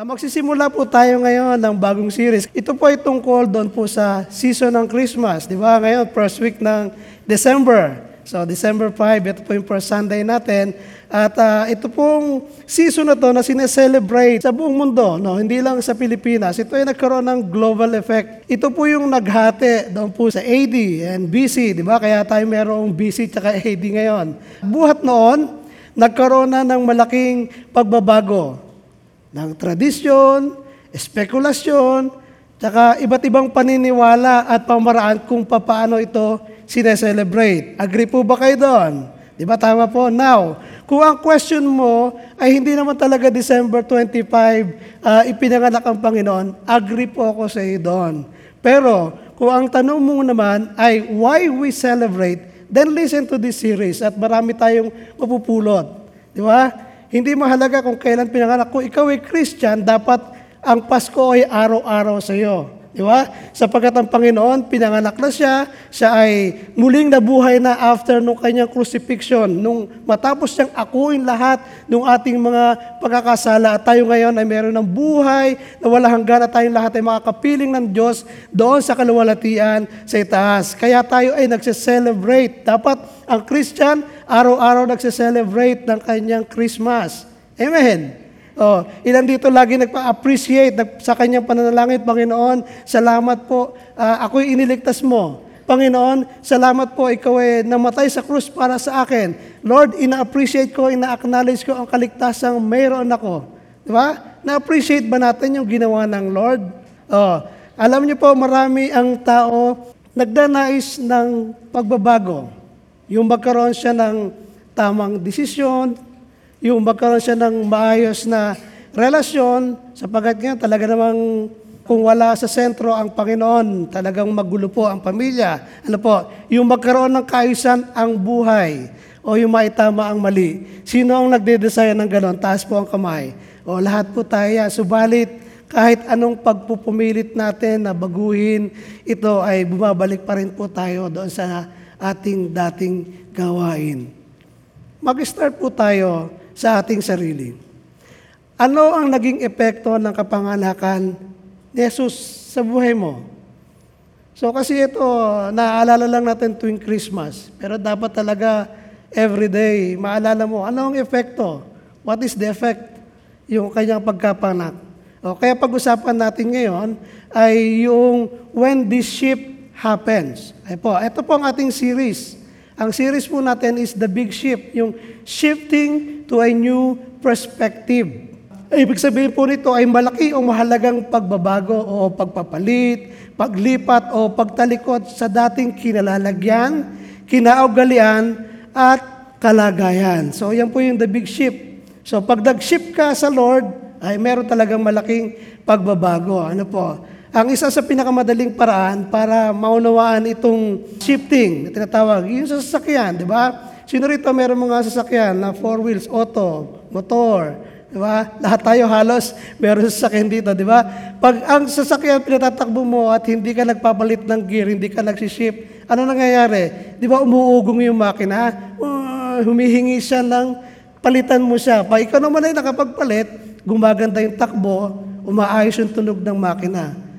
Ah, magsisimula po tayo ngayon ng bagong series. Ito po ay tungkol doon po sa season ng Christmas. Di ba? Ngayon, first week ng December. So, December 5, ito po yung first Sunday natin. At ah, ito pong season na to na sineselebrate sa buong mundo, no? hindi lang sa Pilipinas. Ito ay nagkaroon ng global effect. Ito po yung naghati doon po sa AD and BC, di ba? Kaya tayo merong BC at AD ngayon. Buhat noon, nagkaroon na ng malaking pagbabago ng tradisyon, espekulasyon, tsaka iba't ibang paniniwala at pamaraan kung paano ito sineselebrate. Agree po ba kayo doon? Di ba tama po? Now, kung ang question mo ay hindi naman talaga December 25 ah, ipinanganak ang Panginoon, agree po ako sa iyo doon. Pero kung ang tanong mo naman ay why we celebrate, then listen to this series at marami tayong mapupulot. Di ba? Hindi mahalaga kung kailan pinanganak. Kung ikaw ay Christian, dapat ang Pasko ay araw-araw sa iyo. Di ba? Sapagkat ang Panginoon, pinanganak na siya, siya ay muling nabuhay na after nung kanyang crucifixion. Nung matapos siyang akuin lahat ng ating mga pagkakasala at tayo ngayon ay meron ng buhay na wala hanggan at tayong lahat ay makakapiling ng Diyos doon sa kaluwalhatian sa itaas. Kaya tayo ay nagse-celebrate. Dapat ang Christian, araw-araw nagse-celebrate ng kanyang Christmas. Amen. Oh, ilan dito lagi nagpa-appreciate nag- sa kanyang pananalangin, Panginoon, salamat po, ah, ako'y iniligtas mo. Panginoon, salamat po, ikaw ay namatay sa krus para sa akin. Lord, ina-appreciate ko, ina-acknowledge ko ang kaligtasang mayroon ako. Di ba? Na-appreciate ba natin yung ginawa ng Lord? Oh, alam niyo po, marami ang tao nagdanais ng pagbabago. Yung magkaroon siya ng tamang desisyon, yung magkaroon siya ng maayos na relasyon, sapagat nga talaga namang kung wala sa sentro ang Panginoon, talagang magulo po ang pamilya. Ano po, yung magkaroon ng kaayusan ang buhay o yung maitama ang mali. Sino ang nagde-desire ng ganon? Taas po ang kamay. O lahat po tayo. Subalit, kahit anong pagpupumilit natin na baguhin, ito ay bumabalik pa rin po tayo doon sa ating dating gawain. Mag-start po tayo sa ating sarili. Ano ang naging epekto ng kapanganakan ni Jesus sa buhay mo? So kasi ito, naaalala lang natin tuwing Christmas. Pero dapat talaga everyday, maalala mo, ano ang epekto? What is the effect? Yung kanyang pagkapanak. O, kaya pag-usapan natin ngayon ay yung when this shift happens. Ay po, ito po ang ating series. Ang series po natin is The Big Shift, yung shifting to a new perspective. Ibig sabihin po nito ay malaki o mahalagang pagbabago o pagpapalit, paglipat o pagtalikod sa dating kinalalagyan, kinaugalian, at kalagayan. So yan po yung the big shift. So pag nag-shift ka sa Lord, ay meron talagang malaking pagbabago. Ano po? Ang isa sa pinakamadaling paraan para maunawaan itong shifting na tinatawag, yung sa sasakyan, di ba? Sino rito meron mga sasakyan na four wheels, auto, motor, di ba? Lahat tayo halos meron sasakyan dito, di ba? Pag ang sasakyan pinatatakbo mo at hindi ka nagpapalit ng gear, hindi ka nagsishift, ano nangyayari? Di ba umuugong yung makina? Uh, humihingi siya ng palitan mo siya. Pa ikaw naman ay nakapagpalit, gumaganda yung takbo, umaayos yung tunog ng makina.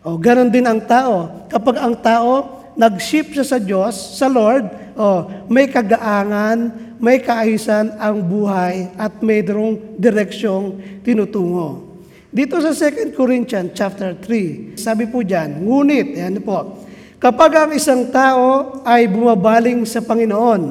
O, ganon din ang tao. Kapag ang tao nag-shift siya sa Diyos, sa Lord, o, may kagaangan, may kaayusan ang buhay at mayroong direksyong tinutungo. Dito sa 2 Corinthians chapter 3, sabi po diyan, ngunit, yan po, kapag ang isang tao ay bumabaling sa Panginoon,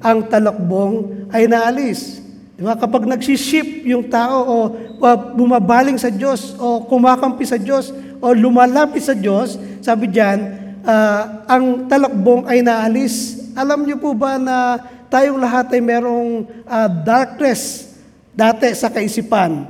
ang talakbong ay naalis. Di ba? Kapag nagsiship yung tao o, o bumabaling sa Diyos o kumakampi sa Diyos o lumalapit sa Diyos, sabi diyan, ah, ang talakbong ay naalis. Alam niyo po ba na tayong lahat ay merong ah, darkness dati sa kaisipan.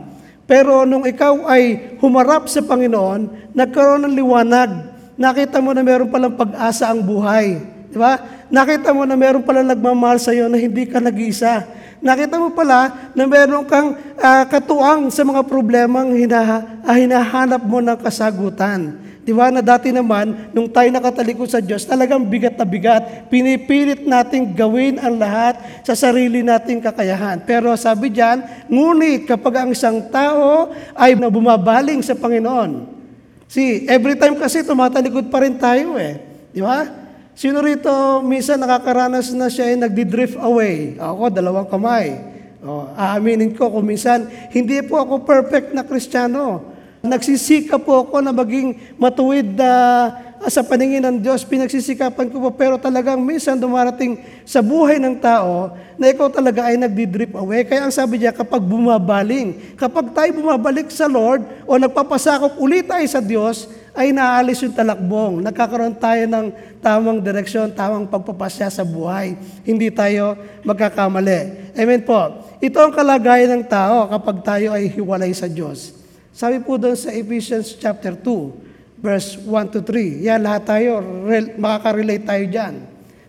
Pero nung ikaw ay humarap sa Panginoon, nagkaroon ng liwanag. Nakita mo na meron palang pag-asa ang buhay. Di ba? Nakita mo na meron pala nagmamahal sa iyo na hindi ka nag-iisa. Nakita mo pala na meron kang ah, katuang sa mga problemang hinaha, ah, hinahanap mo ng kasagutan. Di ba na dati naman, nung tayo nakatalikod sa Diyos, talagang bigat na bigat. Pinipilit nating gawin ang lahat sa sarili nating kakayahan. Pero sabi diyan, ngunit kapag ang isang tao ay bumabaling sa Panginoon, See, every time kasi tumatalikod pa rin tayo eh. Di ba? Sino rito minsan nakakaranas na siya ay nagdi-drift away? Ako, dalawang kamay. O, aaminin ko kung minsan, hindi po ako perfect na kristyano. Nagsisika po ako na maging matuwid na sa paningin ng Diyos, pinagsisikapan ko po, pero talagang minsan dumarating sa buhay ng tao na ikaw talaga ay nagdi-drip away. Kaya ang sabi niya, kapag bumabaling, kapag tayo bumabalik sa Lord o nagpapasakop ulit tayo sa Diyos, ay naaalis yung talakbong. Nagkakaroon tayo ng tamang direksyon, tamang pagpapasya sa buhay. Hindi tayo magkakamali. Amen po. Ito ang kalagayan ng tao kapag tayo ay hiwalay sa Diyos. Sabi po doon sa Ephesians chapter 2, verse 1 to 3. Yan, lahat tayo, rel- makaka-relate tayo dyan.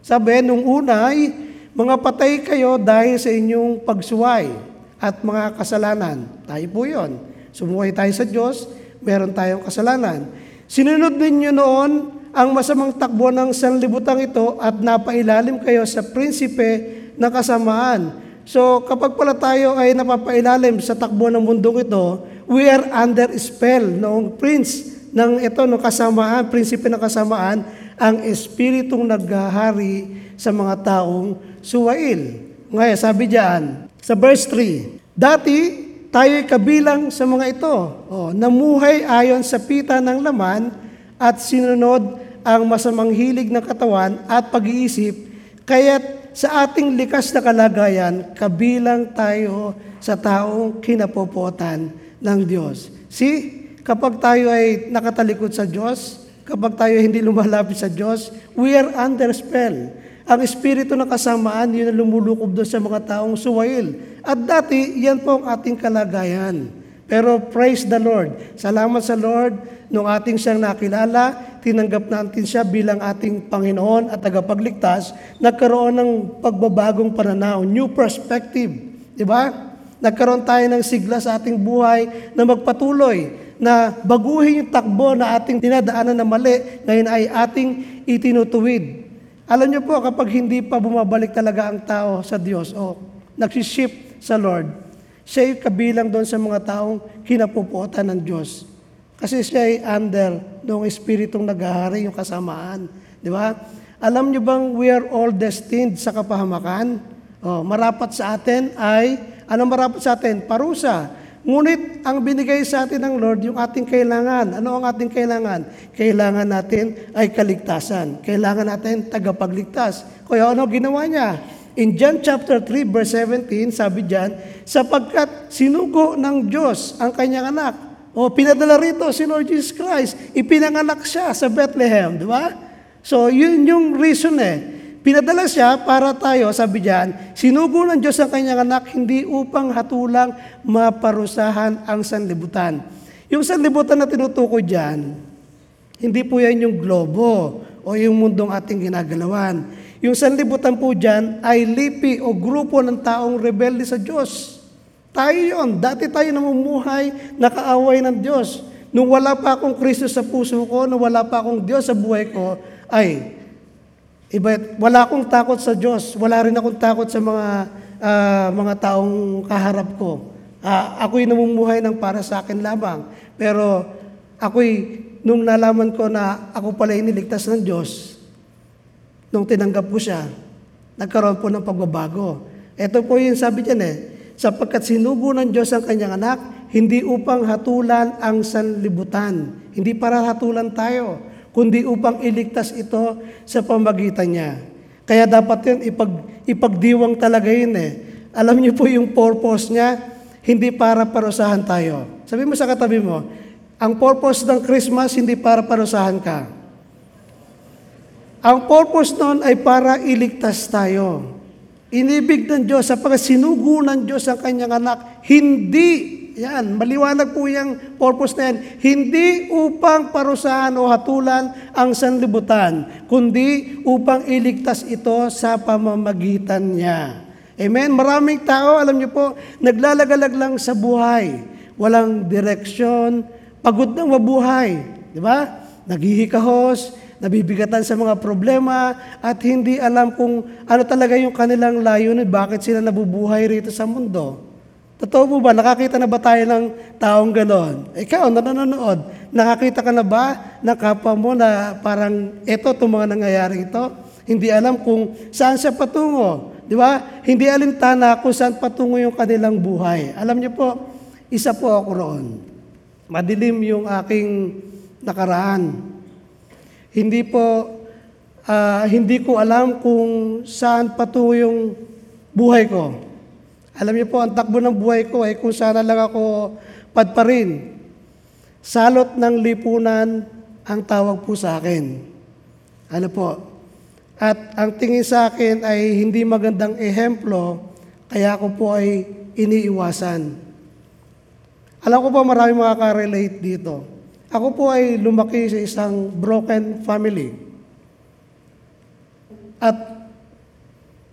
Sabi, nung una ay, mga patay kayo dahil sa inyong pagsuway at mga kasalanan. Tayo po yon. Sumuhay tayo sa Diyos, meron tayong kasalanan. Sinunod ninyo noon ang masamang takbo ng sanlibutang ito at napailalim kayo sa prinsipe ng kasamaan. So kapag pala tayo ay napapailalim sa takbo ng mundong ito, we are under spell noong prince ng ito, no kasamaan, prinsipe ng kasamaan, ang espiritong naghahari sa mga taong suwail. Ngayon, sabi diyan, sa verse 3, Dati, tayo'y kabilang sa mga ito, oh, namuhay ayon sa pita ng laman at sinunod ang masamang hilig ng katawan at pag-iisip, kaya't sa ating likas na kalagayan, kabilang tayo sa taong kinapopotan ng Diyos. See, Kapag tayo ay nakatalikod sa Diyos, kapag tayo hindi lumalapit sa Diyos, we are under spell. Ang espiritu ng kasamaan, yun ang lumulukob doon sa mga taong suwail. At dati, yan po ang ating kalagayan. Pero praise the Lord. Salamat sa Lord nung ating siyang nakilala, tinanggap natin siya bilang ating Panginoon at tagapagligtas, nagkaroon ng pagbabagong pananaw, new perspective. Di ba? Nagkaroon tayo ng sigla sa ating buhay na magpatuloy na baguhin yung takbo na ating dinadaanan na mali, ngayon ay ating itinutuwid. Alam niyo po, kapag hindi pa bumabalik talaga ang tao sa Diyos o nagsishift sa Lord, siya ay kabilang doon sa mga taong kinapupuotan ng Diyos. Kasi siya ay under noong espiritong naghahari yung kasamaan. Di ba? Alam niyo bang we are all destined sa kapahamakan? Oh, marapat sa atin ay, ano marapat sa atin? Parusa. Ngunit ang binigay sa atin ng Lord, yung ating kailangan. Ano ang ating kailangan? Kailangan natin ay kaligtasan. Kailangan natin tagapagligtas. Kaya ano ginawa niya? In John chapter 3 verse 17, sabi diyan, sapagkat sinugo ng Diyos ang kanyang anak. O pinadala rito si Lord Jesus Christ. Ipinanganak siya sa Bethlehem, di ba? So yun yung reason eh. Pinadala siya para tayo, sabi diyan, sinugo ng Diyos ang kanyang anak hindi upang hatulang maparusahan ang sanlibutan. Yung sanlibutan na tinutukoy diyan, hindi po yan yung globo o yung mundong ating ginagalawan. Yung sanlibutan po diyan ay lipi o grupo ng taong rebelde sa Diyos. Tayo yon. Dati tayo namumuhay, nakaaway ng Diyos. Nung wala pa akong Kristo sa puso ko, nung wala pa akong Diyos sa buhay ko, ay Iba, wala akong takot sa Diyos. Wala rin akong takot sa mga uh, mga taong kaharap ko. Uh, ako'y namumuhay ng para sa akin lamang. Pero ako'y, nung nalaman ko na ako pala iniligtas ng Diyos, nung tinanggap ko siya, nagkaroon po ng pagbabago. Ito po yung sabi niyan eh, sapagkat sinugo ng Diyos ang kanyang anak, hindi upang hatulan ang sanlibutan. Hindi para hatulan tayo kundi upang iligtas ito sa pamagitan niya. Kaya dapat yun, ipag, ipagdiwang talaga yun eh. Alam niyo po yung purpose niya, hindi para parusahan tayo. Sabi mo sa katabi mo, ang purpose ng Christmas hindi para parusahan ka. Ang purpose noon ay para iligtas tayo. Inibig ng Diyos, sapagkat sinugo ng Diyos ang kanyang anak, hindi yan, maliwanag po yung purpose na yan. Hindi upang parusahan o hatulan ang sanlibutan, kundi upang iligtas ito sa pamamagitan niya. Amen? Maraming tao, alam niyo po, naglalagalag lang sa buhay. Walang direksyon, pagod ng mabuhay. Di ba? naghihikahos, nabibigatan sa mga problema, at hindi alam kung ano talaga yung kanilang layunin, bakit sila nabubuhay rito sa mundo. Totoo po ba? Nakakita na ba tayo ng taong ganon? Ikaw, na nanonood, nakakita ka na ba ng kapwa mo na parang ito, itong mga nangyayari ito? Hindi alam kung saan siya patungo. Di ba? Hindi alintana kung saan patungo yung kanilang buhay. Alam niyo po, isa po ako roon. Madilim yung aking nakaraan. Hindi po, ah, hindi ko alam kung saan patungo yung buhay ko. Alam niyo po, ang takbo ng buhay ko ay kung sana lang ako padparin. Salot ng lipunan ang tawag po sa akin. Ano po? At ang tingin sa akin ay hindi magandang ehemplo, kaya ako po ay iniiwasan. Alam ko po marami makaka-relate dito. Ako po ay lumaki sa isang broken family. At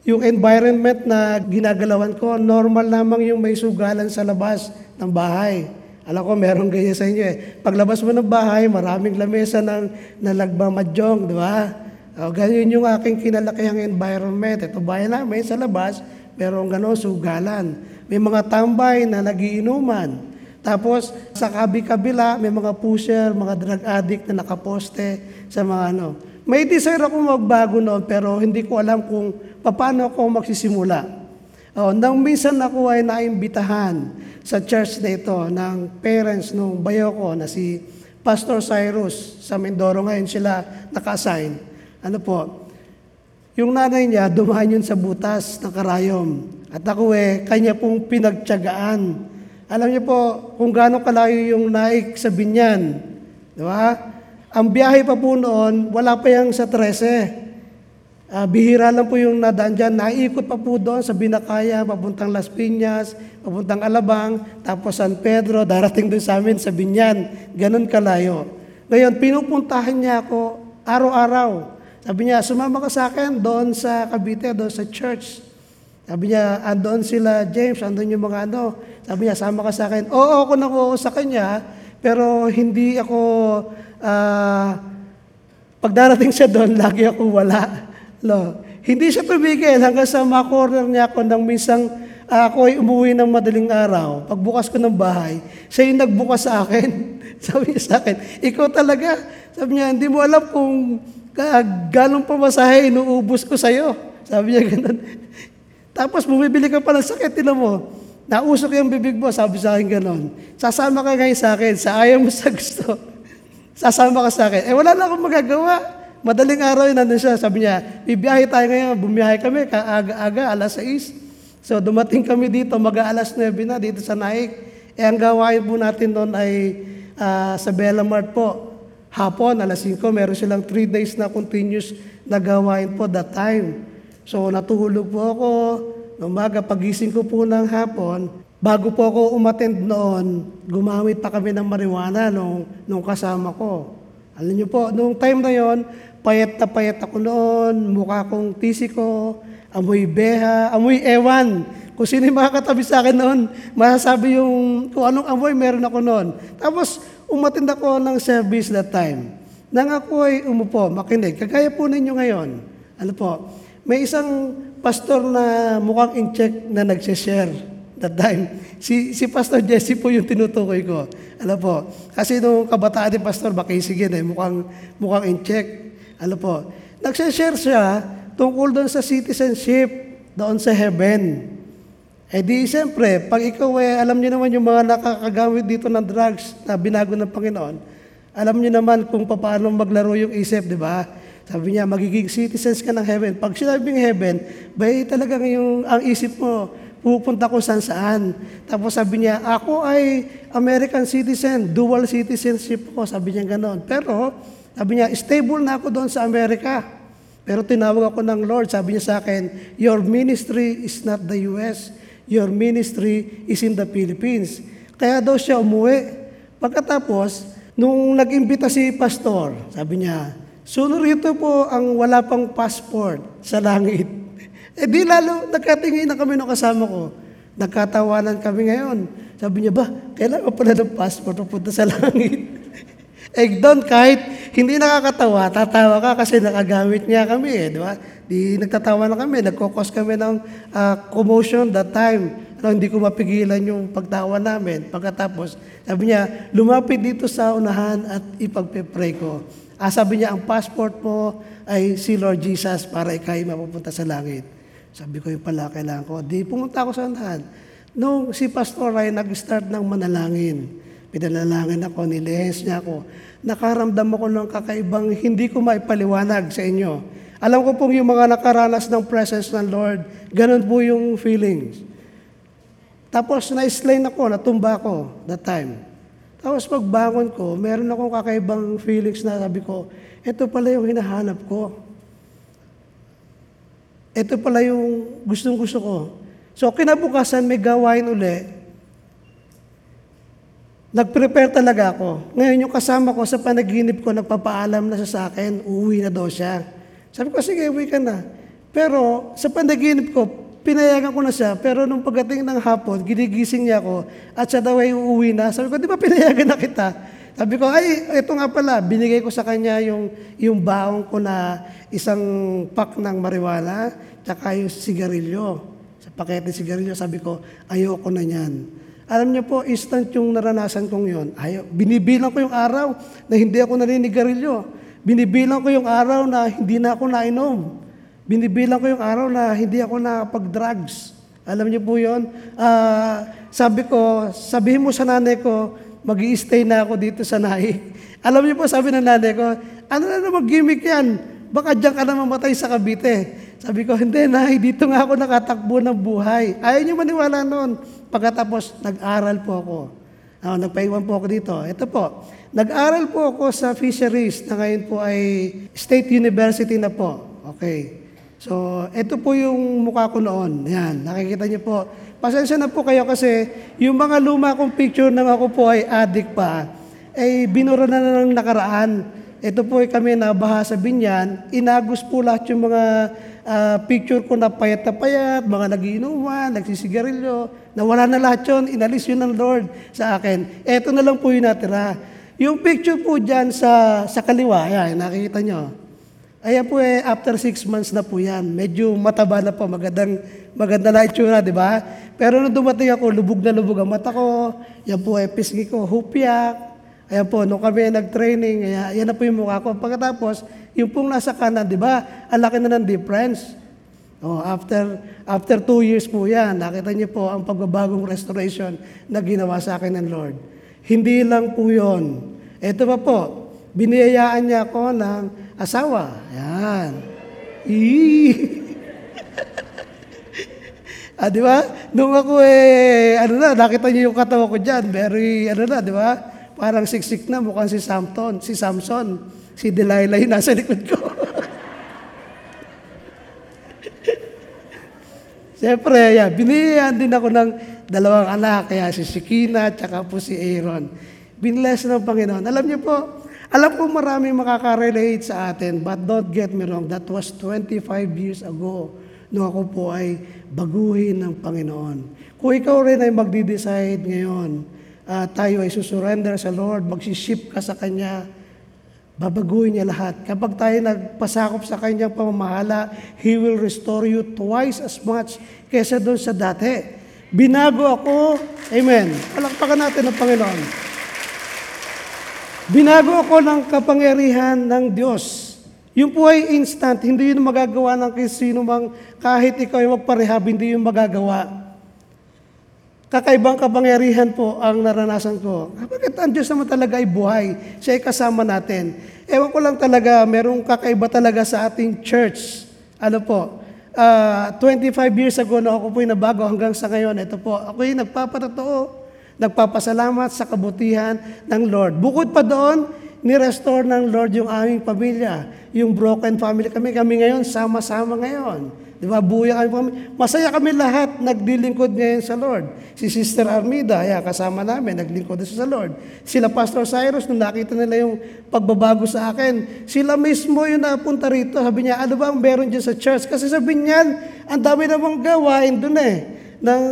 yung environment na ginagalawan ko, normal lamang yung may sugalan sa labas ng bahay. Alam ko, meron ganyan sa inyo eh. Paglabas mo ng bahay, maraming lamesa ng nalagmamadyong, di ba? O, ganyan yung aking kinalakihang environment. Ito bahay namin sa labas, merong gano'n, sugalan. May mga tambay na nagiinuman. Tapos, sa kabi-kabila, may mga pusher, mga drug addict na nakaposte sa mga ano. May desire ako magbago noon, pero hindi ko alam kung paano ako magsisimula. Oh, nang minsan ako ay naimbitahan sa church na ito ng parents nung bayo ko na si Pastor Cyrus sa Mindoro ngayon sila naka-assign. Ano po, yung nanay niya dumaan yun sa butas ng karayom. At ako eh, kanya pong pinagtyagaan. Alam niyo po kung gaano kalayo yung naik sa binyan. Di ba? Ang biyahe pa po noon, wala pa yung sa 13. Ah, bihira lang po yung nadaan dyan. Naikot pa po doon sa Binakaya, papuntang Las Piñas, papuntang Alabang, tapos San Pedro, darating doon sa amin sa Binyan. Ganon kalayo. Ngayon, pinupuntahan niya ako araw-araw. Sabi niya, sumama ka sa akin doon sa Cavite, doon sa church. Sabi niya, andoon sila James, andoon yung mga ano. Sabi niya, sama ka sa akin. Oo, ako nakuha sa kanya, pero hindi ako, ah, pagdarating siya doon, lagi ako wala. Lo, hindi siya tumigil hanggang sa makorner niya ako nang minsang ah, ako ay umuwi ng madaling araw. Pagbukas ko ng bahay, siya yung nagbukas sa akin. Sabi niya sa akin, ikaw talaga. Sabi niya, hindi mo alam kung ka, ganong pamasahe inuubos ko sa'yo. Sabi niya ganun. Tapos bumibili ka pa ng sakit, tinan mo. Nausok yung bibig mo, sabi sa akin ganon. Sasama ka ngayon sa akin, sa ayaw mo sa gusto. Sasama ka sa akin. Eh wala na akong magagawa. Madaling araw yun, nandun siya. Sabi niya, bibiyahe tayo ngayon. Bumiyahe kami, kaaga-aga, alas 6. So dumating kami dito, mag-aalas 9 na dito sa Naik. Eh ang gawain po natin doon ay ah, sa Bella Mart po. Hapon, alas 5, meron silang 3 days na continuous na gawain po that time. So natulog po ako, umaga pagising ko po ng hapon, bago po ako umattend noon, gumamit pa kami ng marijuana nung, nung kasama ko. Alam niyo po, nung time na yon, payat na payat ako noon, mukha kong tisiko, amoy beha, amoy ewan. Kung sino yung mga katabi sa akin noon, masasabi yung kung anong amoy meron ako noon. Tapos, umatend ako ng service that time. Nang ako ay umupo, makinig, kagaya po ninyo ngayon. Ano po, may isang pastor na mukhang in-check na nag-share that time. Si, si Pastor Jesse po yung tinutukoy ko. Alam po, kasi nung kabataan ni Pastor, makisigin eh, mukhang, mukhang in-check. Alam po, nag-share siya tungkol doon sa citizenship doon sa heaven. Eh di siyempre, pag ikaw eh, alam niyo naman yung mga nakakagamit dito ng drugs na binago ng Panginoon, alam niyo naman kung paano maglaro yung isip, di ba? Sabi niya, magiging citizens ka ng heaven. Pag sinabing heaven, bay talagang yung, ang isip mo, pupunta ko saan saan. Tapos sabi niya, ako ay American citizen, dual citizenship ko. Sabi niya ganon. Pero, sabi niya, stable na ako doon sa Amerika. Pero tinawag ako ng Lord, sabi niya sa akin, your ministry is not the U.S., your ministry is in the Philippines. Kaya daw siya umuwi. Pagkatapos, nung nag-imbita si pastor, sabi niya, sunurito po ang wala pang passport sa langit. Eh di lalo, nagkatingin na kami ng kasama ko. Nagkatawanan kami ngayon. Sabi niya, ba, kailangan pala ng passport papunta sa langit. Eh doon, kahit hindi nakakatawa, tatawa ka kasi nakagamit niya kami eh, di ba? Di nagtatawa na kami, nagkokos kami ng ah, commotion that time. Ano, hindi ko mapigilan yung pagtawa namin. Pagkatapos, sabi niya, lumapit dito sa unahan at ipagpe-pray ko. Ah, sabi niya, ang passport mo ay si Lord Jesus para ikay mapupunta sa langit. Sabi ko, yung pala kailangan ko. Di pumunta ako sa unahan. Nung si Pastor Ryan nag-start ng manalangin, pinalangin ako, nilihens niya ako, nakaramdam ako ng kakaibang hindi ko maipaliwanag sa inyo. Alam ko pong yung mga nakaranas ng presence ng Lord, ganun po yung feelings. Tapos na-slay ako, natumba ako that time. Tapos pagbangon ko, meron akong kakaibang feelings na sabi ko, ito pala yung hinahanap ko. Ito pala yung gustong gusto ko. So kinabukasan may gawain uli. Nag-prepare talaga ako. Ngayon yung kasama ko sa panaginip ko, nagpapaalam na siya sa akin, uuwi na daw siya. Sabi ko, sige, uwi ka na. Pero sa panaginip ko, pinayagan ko na siya. Pero nung pagdating ng hapon, ginigising niya ako at siya daw ay uuwi na. Sabi ko, di ba pinayagan na kita? Sabi ko, ay, ito nga pala, binigay ko sa kanya yung, yung baong ko na isang pack ng marijuana, tsaka yung sigarilyo. Sa pakete sigarilyo, sabi ko, ayoko na yan. Alam niyo po, instant yung naranasan kong yon. Ayaw, binibilang ko yung araw na hindi ako naninigarilyo. Binibilang ko yung araw na hindi na ako nainom. Binibilang ko yung araw na hindi ako nakapag-drugs. Alam niyo po yun? Ah, sabi ko, sabihin mo sa nanay ko, mag stay na ako dito sa nahi. Alam niyo po, sabi ng nanay ko, ano na naman gimmick yan? Baka diyan ka na mamatay sa Cavite. Sabi ko, hindi na, dito nga ako nakatakbo ng buhay. Ayaw niyo maniwala noon. Pagkatapos, nag-aral po ako. Ah, nagpaiwan po ako dito. Ito po, nag-aral po ako sa fisheries na ngayon po ay State University na po. Okay. So, ito po yung mukha ko noon. Yan, nakikita niyo po. Pasensya na po kayo kasi yung mga luma kong picture nang ako po ay addict pa, ay binura na na ng nakaraan. Ito po ay kami nabaha sa binyan. Inagos po lahat yung mga ah, picture ko na payat na payat, mga nagiinuman, nagsisigarilyo. Nawala na lahat yun. Inalis yun ng Lord sa akin. Ito na lang po yung natira. Yung picture po dyan sa, sa kaliwa, yan, nakikita nyo. Ayan po eh, after six months na po yan. Medyo mataba na po, magandang, maganda na itsura, di ba? Pero nung dumating ako, lubog na lubog ang mata ko. Yan po eh, pisngi ko, hupyak. Ayan po, nung kami nag-training, ayan, yan na po yung mukha ko. Pagkatapos, yung pong nasa kanan, di ba? Ang laki na ng difference. Oh, after after two years po yan, nakita niyo po ang pagbabagong restoration na ginawa sa akin ng Lord. Hindi lang po yon. Ito pa po, biniyayaan niya ako ng asawa. Yan. Ah, di ba? Nung ako eh, ano na, nakita niyo yung katawa ko dyan, very, ano na, di ba? Parang siksik na, mukhang si Samson, si Samson, si Delilah yung nasa likod ko. Siyempre, yeah, biniyayaan din ako ng dalawang anak, kaya si Shikina at saka po si Aaron. Binless ng Panginoon. Alam niyo po, alam ko marami makaka-relate sa atin, but don't get me wrong, that was 25 years ago nung ako po ay baguhin ng Panginoon. Kung ikaw rin ay magdi-decide ngayon, ah, tayo ay susurrender sa Lord, magsiship ka sa Kanya, babaguhin niya lahat. Kapag tayo nagpasakop sa kanyang pamamahala, He will restore you twice as much kesa doon sa dati. Binago ako, Amen. Palakpakan natin ang Panginoon. Binago ako ng kapangyarihan ng Diyos. Yung po ay instant, hindi yun magagawa ng sino mang, kahit ikaw ay magparehab, hindi yun magagawa. Kakaibang kapangyarihan po ang naranasan ko. Bakit ang Diyos naman talaga ay buhay? Siya ay kasama natin. Ewan ko lang talaga, merong kakaiba talaga sa ating church. Ano po, ah, 25 years ago na ako po yung nabago hanggang sa ngayon. Ito po, ako yung nagpapatotoo, nagpapasalamat sa kabutihan ng Lord. Bukod pa doon, ni-restore ng Lord yung aming pamilya. Yung broken family kami, kami ngayon, sama-sama ngayon. Di ba? Buya kami. Masaya kami lahat naglilingkod ngayon sa Lord. Si Sister Armida, yeah, kasama namin, naglingkod din sa Lord. Sila Pastor Cyrus, nung nakita nila yung pagbabago sa akin, sila mismo yung napunta rito. Sabi niya, ano ba ang meron dyan sa church? Kasi sabi niyan, ang dami namang gawain dun eh, ng,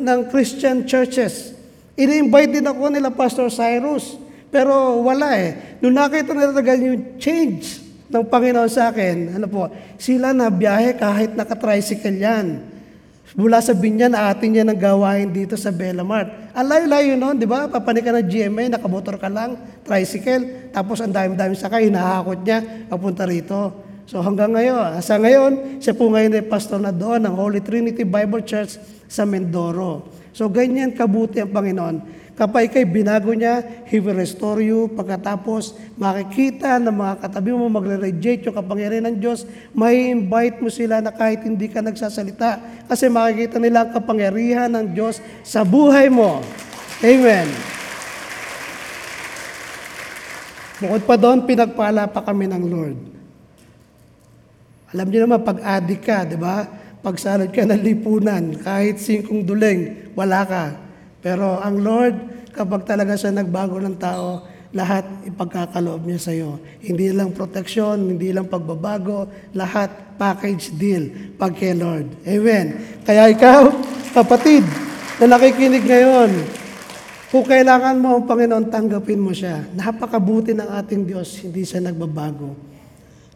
ng Christian churches. Ini-invite din ako nila Pastor Cyrus. Pero wala eh. Nung nakita nila talaga yung change ng Panginoon sa akin, ano po, sila na biyahe kahit naka-tricycle yan. Mula sa Binyan, atin niya ng gawain dito sa Belamart. Ang layo-layo noon, di ba? Papanik ka ng GMA, nakamotor ka lang, tricycle, tapos ang dami-dami sakay, hinahakot niya, papunta rito. So hanggang ngayon, sa ngayon, siya po ngayon ay pastor na doon ng Holy Trinity Bible Church sa Mindoro. So ganyan kabuti ang Panginoon. Kapag ikay binago niya, He will restore you. Pagkatapos makikita ng mga katabi mo magre-reject yung kapangyarihan ng Diyos, may invite mo sila na kahit hindi ka nagsasalita. Kasi makikita nila ang kapangyarihan ng Diyos sa buhay mo. Amen. Bukod pa doon, pinagpala pa kami ng Lord. Alam niyo naman, pag adik ka, di ba? Pag salad ka ng lipunan, kahit singkong duling, wala ka. Pero ang Lord, kapag talaga siya nagbago ng tao, lahat ipagkakaloob niya sa iyo. Hindi lang proteksyon, hindi lang pagbabago, lahat package deal pag kay Lord. Amen. Kaya ikaw, kapatid, na nakikinig ngayon, kung kailangan mo ang Panginoon, tanggapin mo siya. Napakabuti ng ating Diyos, hindi siya nagbabago.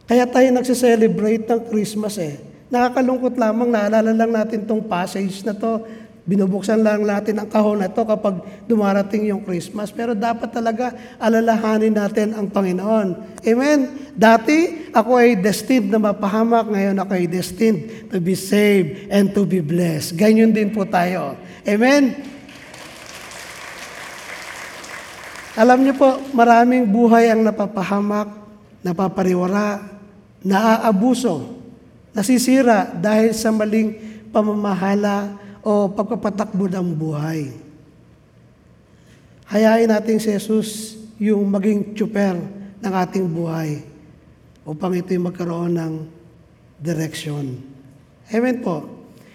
Kaya tayo nagsiselebrate ng Christmas eh. Nakakalungkot lamang, naalala lang natin tong passage na to. Binubuksan lang natin ang kahon na to kapag dumarating yung Christmas. Pero dapat talaga alalahanin natin ang Panginoon. Amen? Dati, ako ay destined na mapahamak. Ngayon ako ay destined to be saved and to be blessed. Ganyan din po tayo. Amen? Alam niyo po, maraming buhay ang napapahamak, napapariwara, naaabuso, nasisira dahil sa maling pamamahala o pagpapatakbo ng buhay. Hayain natin si Jesus yung maging tsuper ng ating buhay upang ito'y magkaroon ng direksyon. Amen po.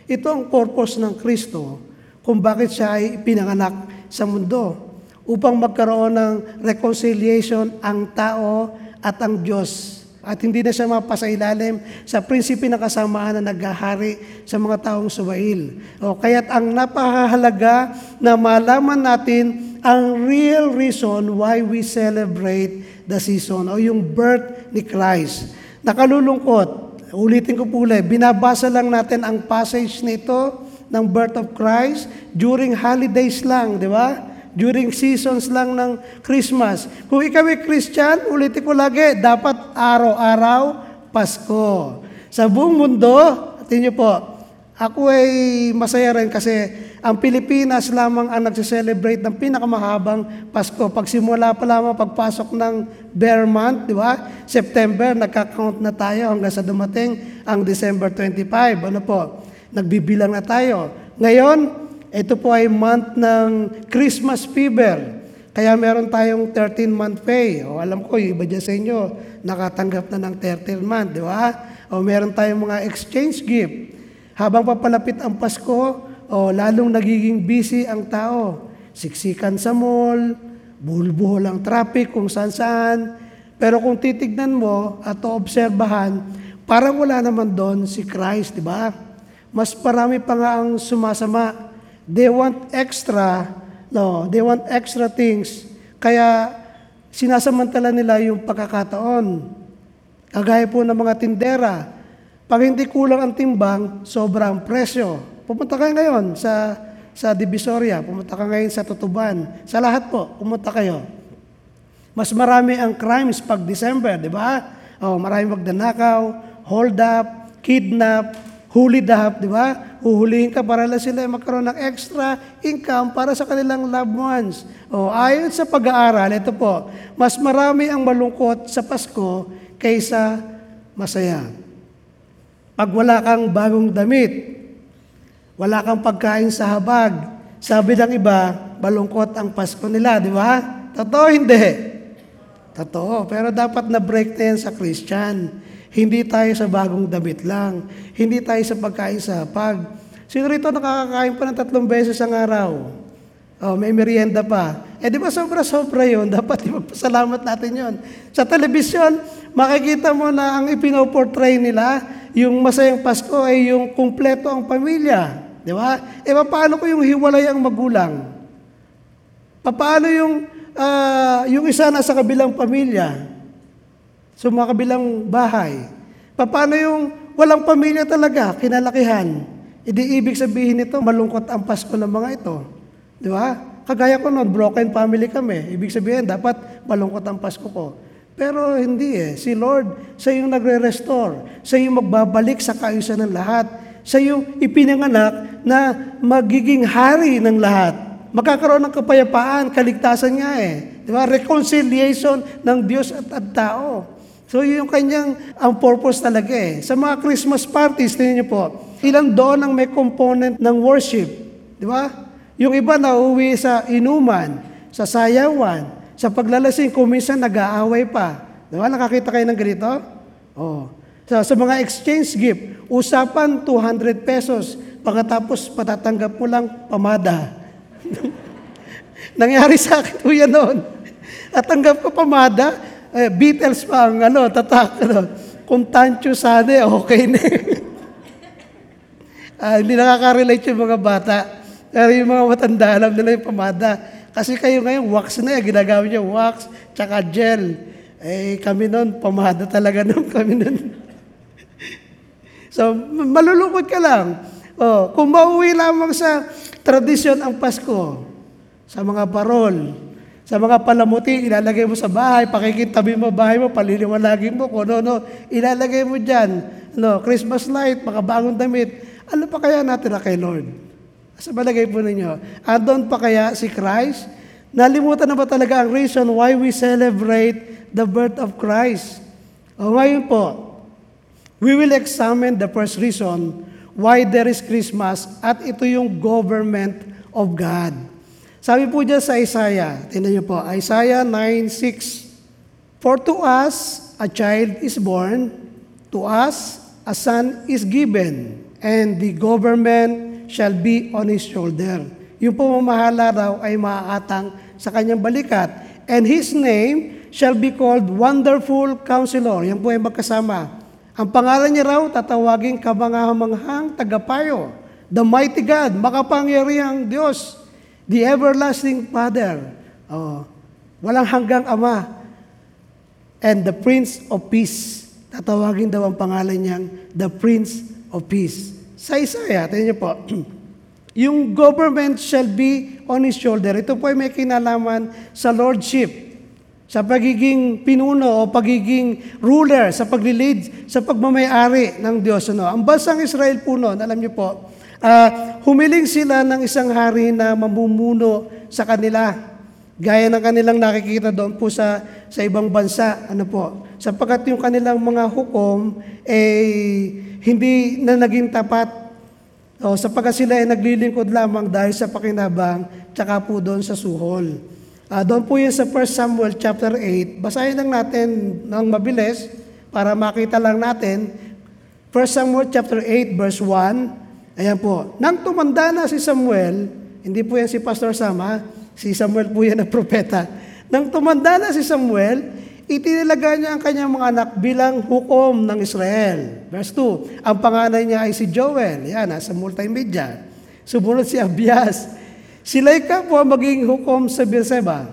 Ito ang purpose ng Kristo kung bakit siya ay pinanganak sa mundo upang magkaroon ng reconciliation ang tao at ang Diyos. At hindi na siya mapasailalim sa prinsipi ng kasamaan na naghahari sa mga taong suwail. O, kaya't ang napahalaga na malaman natin ang real reason why we celebrate the season o yung birth ni Christ. Nakalulungkot, ulitin ko po ulit, binabasa lang natin ang passage nito ng birth of Christ during holidays lang, di ba? During seasons lang ng Christmas. Kung ikaw ay Christian, ulitin ko lagi, dapat araw-araw Pasko. Sa buong mundo, atin niyo po, ako ay masaya rin kasi ang Pilipinas lamang ang nagse-celebrate ng pinakamahabang Pasko. Pagsimula pa lamang pagpasok ng bear month, di ba? September, nagka-count na tayo hanggang sa dumating ang December 25. Ano po? Nagbibilang na tayo. Ngayon, ito po ay month ng Christmas fever. Kaya meron tayong 13-month pay. O alam ko, iba dyan sa inyo, nakatanggap na ng 13 month, di ba? O meron tayong mga exchange gift. Habang papalapit ang Pasko, o lalong nagiging busy ang tao. Siksikan sa mall, buhol-buhol ang traffic kung saan-saan. Pero kung titignan mo at obserbahan, parang wala naman doon si Christ, di ba? Mas parami pa nga ang sumasama They want extra, no, they want extra things. Kaya sinasamantala nila yung pagkakataon. Kagaya po ng mga tindera. Pag hindi kulang ang timbang, sobrang presyo. Pumunta kayo ngayon sa sa Divisoria, pumunta ka ngayon sa Tutuban. Sa lahat po, pumunta kayo. Mas marami ang crimes pag December, di ba? Oh, marami magdanakaw, hold up, kidnap, huli dahap, di ba? Huhulihin ka para lang sila magkaroon ng extra income para sa kanilang loved ones. O, ayon sa pag-aaral, ito po, mas marami ang malungkot sa Pasko kaysa masaya. Pag wala kang bagong damit, wala kang pagkain sa habag, sabi ng iba, malungkot ang Pasko nila, di ba? Totoo, hindi. Totoo, pero dapat na-break na yan sa Christian. Hindi tayo sa bagong damit lang. Hindi tayo sa pagkain sa hapag. Sino rito nakakakain pa ng tatlong beses ang araw? Oh, may merienda pa. Eh di ba sobra-sobra yun? Dapat magpasalamat natin yon. Sa telebisyon, makikita mo na ang ipinoportray nila, yung masayang Pasko ay yung kumpleto ang pamilya. Di ba? Eh paano ko yung hiwalay ang magulang? Paano yung ah, yung isa nasa kabilang pamilya, sa mga kabilang bahay. Paano yung walang pamilya talaga, kinalakihan? Hindi ibig sabihin nito, malungkot ang Pasko ng mga ito. Di ba? Kagaya ko noon, broken family kami. Ibig sabihin, dapat malungkot ang Pasko ko. Pero hindi eh. Si Lord, siya yung nagre-restore. Siya yung magbabalik sa kaayusan ng lahat. Siya yung ipinanganak na magiging hari ng lahat. Magkakaroon ng kapayapaan, kaligtasan nga eh. Di ba? Reconciliation ng Diyos at, at tao. So yun yung kanyang ang purpose talaga eh. Sa mga Christmas parties, tingnan niyo po, ilan doon ang may component ng worship. Di ba? Yung iba na uwi sa inuman, sa sayawan, sa paglalasing, kung minsan nag-aaway pa. Di ba? Nakakita kayo ng ganito? Oh. Sa, sa mga exchange gift, usapan 200 pesos, pagkatapos patatanggap mo lang pamada. Nangyari sa akin po yan noon. At tanggap ko pamada, eh, Beatles pa ang ano, tatak, ano, kung tancho sana, eh, okay na. Ah, hindi nakaka-relate yung mga bata. Pero yung mga matanda, alam nila yung pamada. Kasi kayo ngayon, wax na yan. Ginagamit niyo wax, tsaka gel. Eh, kami noon, pamada talaga noon kami noon. so, malulungkot ka lang. Oh, kung mauwi lamang sa tradisyon ang Pasko, sa mga parol, sa mga palamuti, ilalagay mo sa bahay, pakikitabi mo bahay mo, paliliwanagin mo kung ano, ilalagay mo dyan. No, Christmas light, mga bagong damit. Ano pa kaya natin na kay Lord? Sa balagay po ninyo, andon pa kaya si Christ? Nalimutan na ba talaga ang reason why we celebrate the birth of Christ? O ngayon po, we will examine the first reason why there is Christmas at ito yung government of God. Sabi po dyan sa Isaiah, tingnan niyo po, Isaiah 9:6. For to us a child is born, to us a son is given, and the government shall be on his shoulder. Yung pamamahala raw ay maaatang sa kanyang balikat. And his name shall be called Wonderful Counselor. Yan po ay magkasama. Ang pangalan niya raw, tatawagin kamangahamanghang tagapayo. The mighty God, makapangyarihang Diyos. The everlasting Father. Oh, walang hanggang Ama. And the Prince of Peace. Tatawagin daw ang pangalan niyang The Prince of Peace. Sa Isaiah, tingnan niyo po, yung government shall be on his shoulder. Ito po ay may kinalaman sa lordship, sa pagiging pinuno o pagiging ruler, sa paglilid, sa pagmamayari ng Diyos. Ano? Ang bansang Israel po noon, alam niyo po, ah, humiling sila ng isang hari na mamumuno sa kanila. Gaya ng kanilang nakikita doon po sa, sa ibang bansa. Ano po? Sapagkat yung kanilang mga hukom, eh, hindi na naging tapat o, sapagkat sila ay naglilingkod lamang dahil sa pakinabang, tsaka po doon sa suhol. Ah, doon po yun sa 1 Samuel chapter 8. Basahin lang natin ng mabilis para makita lang natin. 1 Samuel chapter 8 verse 1. Ayan po. Nang tumanda na si Samuel, hindi po yan si Pastor Sama, si Samuel po yan na propeta. Nang tumanda na si Samuel, itinilaga niya ang kanyang mga anak bilang hukom ng Israel. Verse 2, ang panganay niya ay si Joel. Yan, nasa multimedia. Sumunod si Abias. Sila'y kapwa maging hukom sa Beersheba.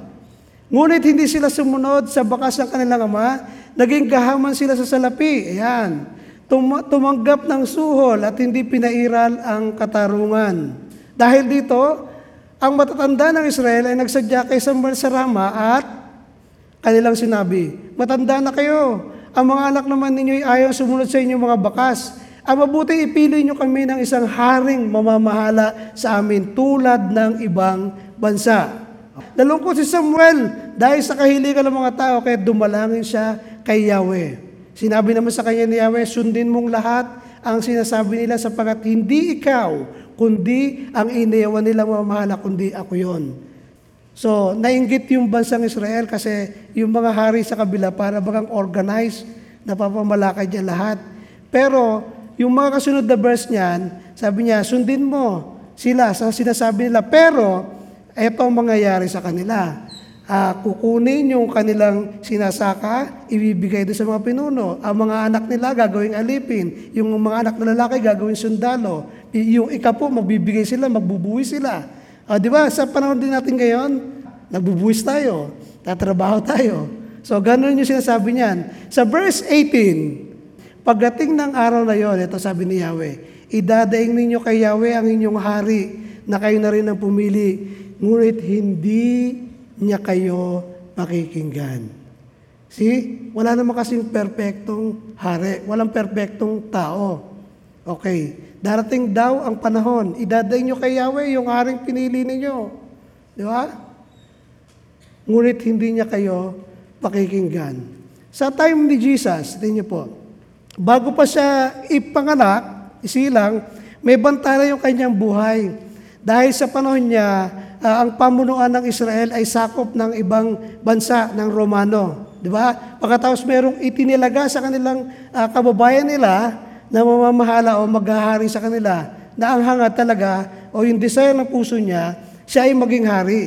Ngunit hindi sila sumunod sa bakas ng kanilang ama, naging gahaman sila sa salapi. Ayan. Tum- tumanggap ng suhol at hindi pinairal ang katarungan. Dahil dito, ang matatanda ng Israel ay nagsadya kay Samuel sa Rama at kanilang sinabi, Matanda na kayo. Ang mga anak naman ninyo ay ayaw sumunod sa inyong mga bakas. Ang mabuti ipili nyo kami ng isang haring mamamahala sa amin tulad ng ibang bansa. Nalungkot si Samuel dahil sa kahilingan ng mga tao kaya dumalangin siya kay Yahweh. Sinabi naman sa kanya ni Yahweh, sundin mong lahat ang sinasabi nila sapagkat hindi ikaw, kundi ang iniwan nilang mamahala, kundi ako yon. So, nainggit yung bansang Israel kasi yung mga hari sa kabila para bagang organized, napapamalakad niya lahat. Pero, yung mga kasunod na verse niyan, sabi niya, sundin mo sila sa sinasabi nila. Pero, ito ang mangyayari sa kanila. Ah, kukunin yung kanilang sinasaka, ibibigay doon sa mga pinuno. Ang mga anak nila gagawing alipin. Yung mga anak na lalaki gagawing sundalo. Yung ikapo, magbibigay sila, magbubuwi sila. Ah, di ba? Sa panahon din natin ngayon, nagbubuwis tayo, tatrabaho tayo. So, ganun yung sinasabi niyan. Sa verse 18, pagdating ng araw na yon, ito sabi ni Yahweh, idadaing ninyo kay Yahweh ang inyong hari na kayo na rin ang pumili, ngunit hindi niya kayo makikinggan. See? Wala naman kasing perpektong hari. Walang perpektong tao. Okay. Darating daw ang panahon. Idadaing nyo kay Yahweh yung haring pinili ninyo. Di ba? Ngunit hindi niya kayo pakikinggan. Sa time ni Jesus, tingnan niyo po, bago pa siya ipanganak, isilang, may bantala yung kanyang buhay. Dahil sa panahon niya, ah, ang pamunuan ng Israel ay sakop ng ibang bansa ng Romano. Di ba? Pagkatapos merong itinilaga sa kanilang ah, kababayan nila na mamamahala o maghahari sa kanila na ang hangad talaga o yung desire ng puso niya, siya ay maging hari.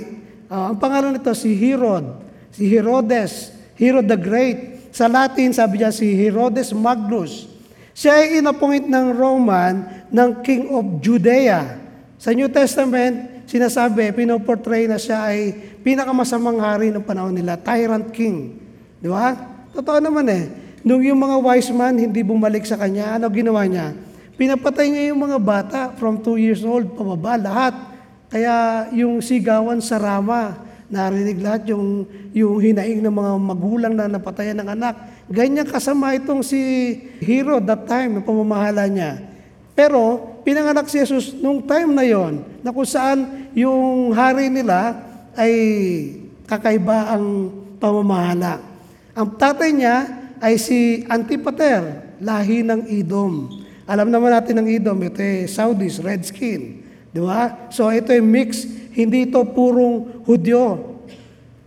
Ah, ang pangalan nito si Herod, si Herodes, Herod the Great. Sa Latin, sabi niya si Herodes Magnus. Siya ay inappoint ng Roman ng King of Judea. Sa New Testament, sinasabi, pinoportray na siya ay pinakamasamang hari ng panahon nila, tyrant king. Di ba? Totoo naman eh. Nung yung mga wise man hindi bumalik sa kanya, ano ginawa niya? Pinapatay niya yung mga bata from 2 years old pababa, lahat. Kaya yung sigawan sa Rama, narinig lahat yung, yung hinaing ng mga magulang na napatayan ng anak. Ganyan kasama itong si Herod that time, na pamamahala niya. Pero pinanganak si Jesus nung time na yon na kung saan yung hari nila ay kakaiba ang pamamahala. Ang tatay niya ay si Antipater, lahi ng Edom. Alam naman natin ng Edom, ito ay Saudis, red skin. Di ba? So ito ay mix, hindi ito purong Hudyo.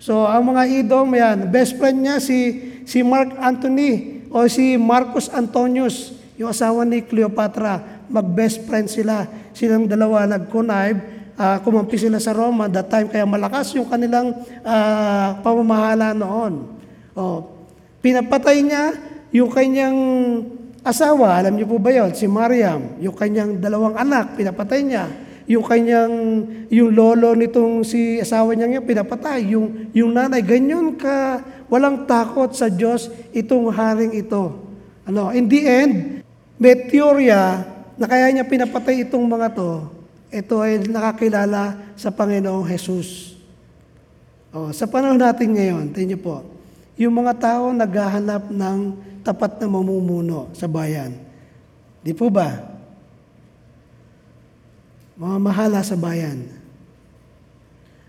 So ang mga Edom, yan, best friend niya si, si Mark Antony o si Marcus Antonius, yung asawa ni Cleopatra. Mag-best friend sila. Silang dalawa nag-connive, ah, kumampi sila sa Roma that time, kaya malakas yung kanilang ah, pamamahala noon. Oh, pinapatay niya yung kanyang asawa, alam niyo po ba yun? Si Mariam, yung kanyang dalawang anak, pinapatay niya. Yung kanyang, yung lolo nitong si asawa niya niya, pinapatay. Yung, yung nanay, ganyan ka, walang takot sa Diyos itong haring ito. Ano, in the end, may teorya na kaya niya pinapatay itong mga to, ito ay nakakilala sa Panginoong Jesus. Oh, sa panahon natin ngayon, tingnan niyo po, yung mga tao naghahanap ng tapat na mamumuno sa bayan. Di po ba? Mga mahala sa bayan.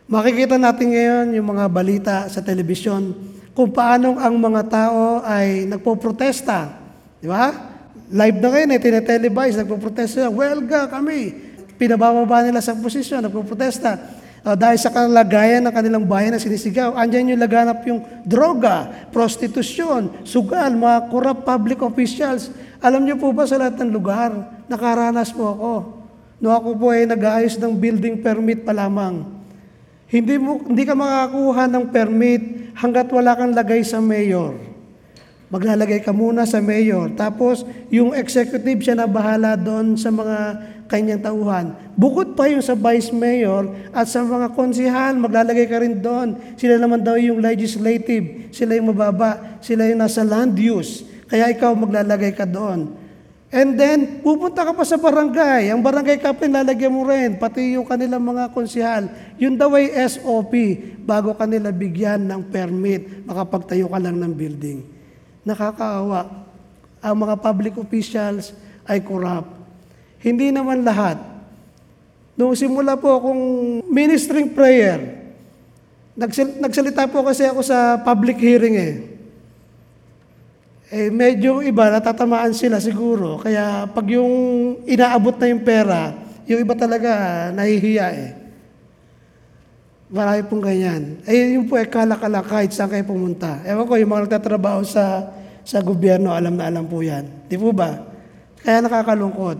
Makikita natin ngayon yung mga balita sa telebisyon kung paano ang mga tao ay nagpo-protesta. Di ba? Live na ngayon, eh, tinetelevise, nagpo-protesta. Welga kami. Pinabababa nila sa posisyon, nagpo-protesta. Uh, dahil sa kalagayan ng kanilang bayan na sinisigaw, andyan yung laganap yung droga, prostitusyon, sugal, mga corrupt public officials. Alam niyo po ba sa lahat ng lugar, nakaranas po ako. No ako po ay nag-aayos ng building permit pa lamang. Hindi, mo, hindi ka makakuha ng permit hanggat wala kang lagay sa mayor. Maglalagay ka muna sa mayor. Tapos, yung executive siya na bahala doon sa mga kanyang tauhan. Bukod pa yung sa vice mayor at sa mga konsihal, maglalagay ka rin doon. Sila naman daw yung legislative. Sila yung mababa. Sila yung nasa land use. Kaya ikaw maglalagay ka doon. And then, pupunta ka pa sa barangay. Ang barangay captain, lalagyan mo rin. Pati yung kanilang mga konsihal. Yun daw ay SOP bago kanila bigyan ng permit. Makapagtayo ka lang ng building. Nakakaawa. Ang mga public officials ay corrupt. Hindi naman lahat. Noong simula po akong ministering prayer, nagsil- nagsalita po kasi ako sa public hearing eh. Eh, medyo iba, natatamaan sila siguro. Kaya pag yung inaabot na yung pera, yung iba talaga nahihiya eh. Marami pong ganyan. Eh, yun po eh, kala-kala kahit saan kayo pumunta. Ewan ko, yung mga nagtatrabaho sa, sa gobyerno, alam na alam po yan. Di po ba? Kaya nakakalungkot.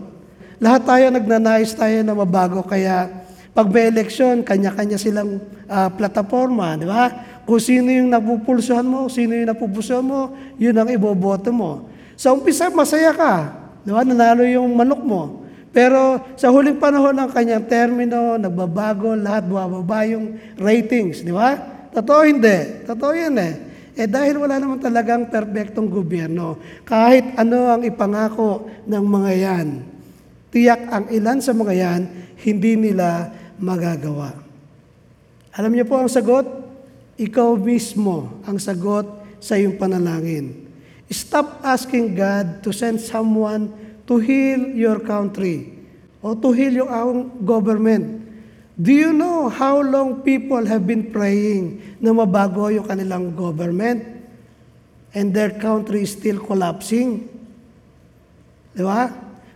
Lahat tayo nagnanais tayo na mabago, kaya pag may eleksyon, kanya-kanya silang ah, plataforma, di ba? Kung sino yung napupulsuhan mo, sino yung napupulsuhan mo, yun ang iboboto mo. Sa umpisa, masaya ka. Di ba? Nanalo yung manok mo. Pero sa huling panahon ng kanyang termino, nagbabago, lahat bumababa yung ratings, di ba? Totoo hindi. Totoo yan eh. Eh dahil wala naman talagang perpektong gobyerno, kahit ano ang ipangako ng mga yan, tiyak ang ilan sa mga yan, hindi nila magagawa. Alam niyo po ang sagot? Ikaw mismo ang sagot sa iyong panalangin. Stop asking God to send someone to heal your country or to heal your own government. Do you know how long people have been praying na mabago yung kanilang government and their country is still collapsing? Di ba?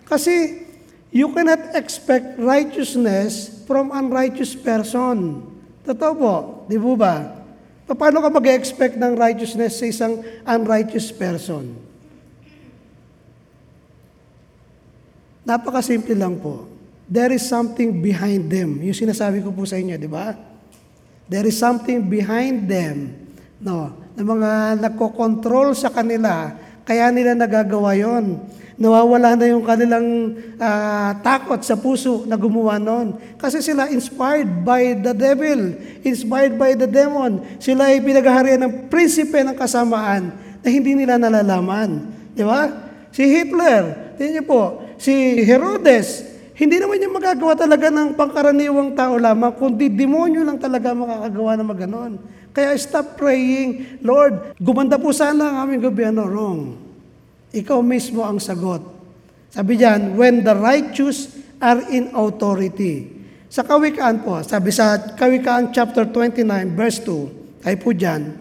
Kasi you cannot expect righteousness from unrighteous person. Totoo po, di po ba? Paano ka mag-expect ng righteousness sa isang unrighteous person? Napakasimple lang po. There is something behind them. Yung sinasabi ko po sa inyo, di ba? There is something behind them. No, na mga nagkokontrol sa kanila, kaya nila nagagawa yon. Nawawala na yung kanilang ah, takot sa puso na gumawa nun. Kasi sila inspired by the devil, inspired by the demon. Sila ay pinaghaharian ng prinsipe ng kasamaan na hindi nila nalalaman. Di ba? Si Hitler, tingnan niyo po, si Herodes, hindi naman niya magagawa talaga ng pangkaraniwang tao lamang, kundi demonyo lang talaga makakagawa ng maganon. Kaya stop praying, Lord, gumanda po sana ang aming gobyerno. Wrong. Ikaw mismo ang sagot. Sabi diyan, when the righteous are in authority. Sa Kawikaan po, sabi sa Kawikaan chapter 29, verse 2, ay po diyan,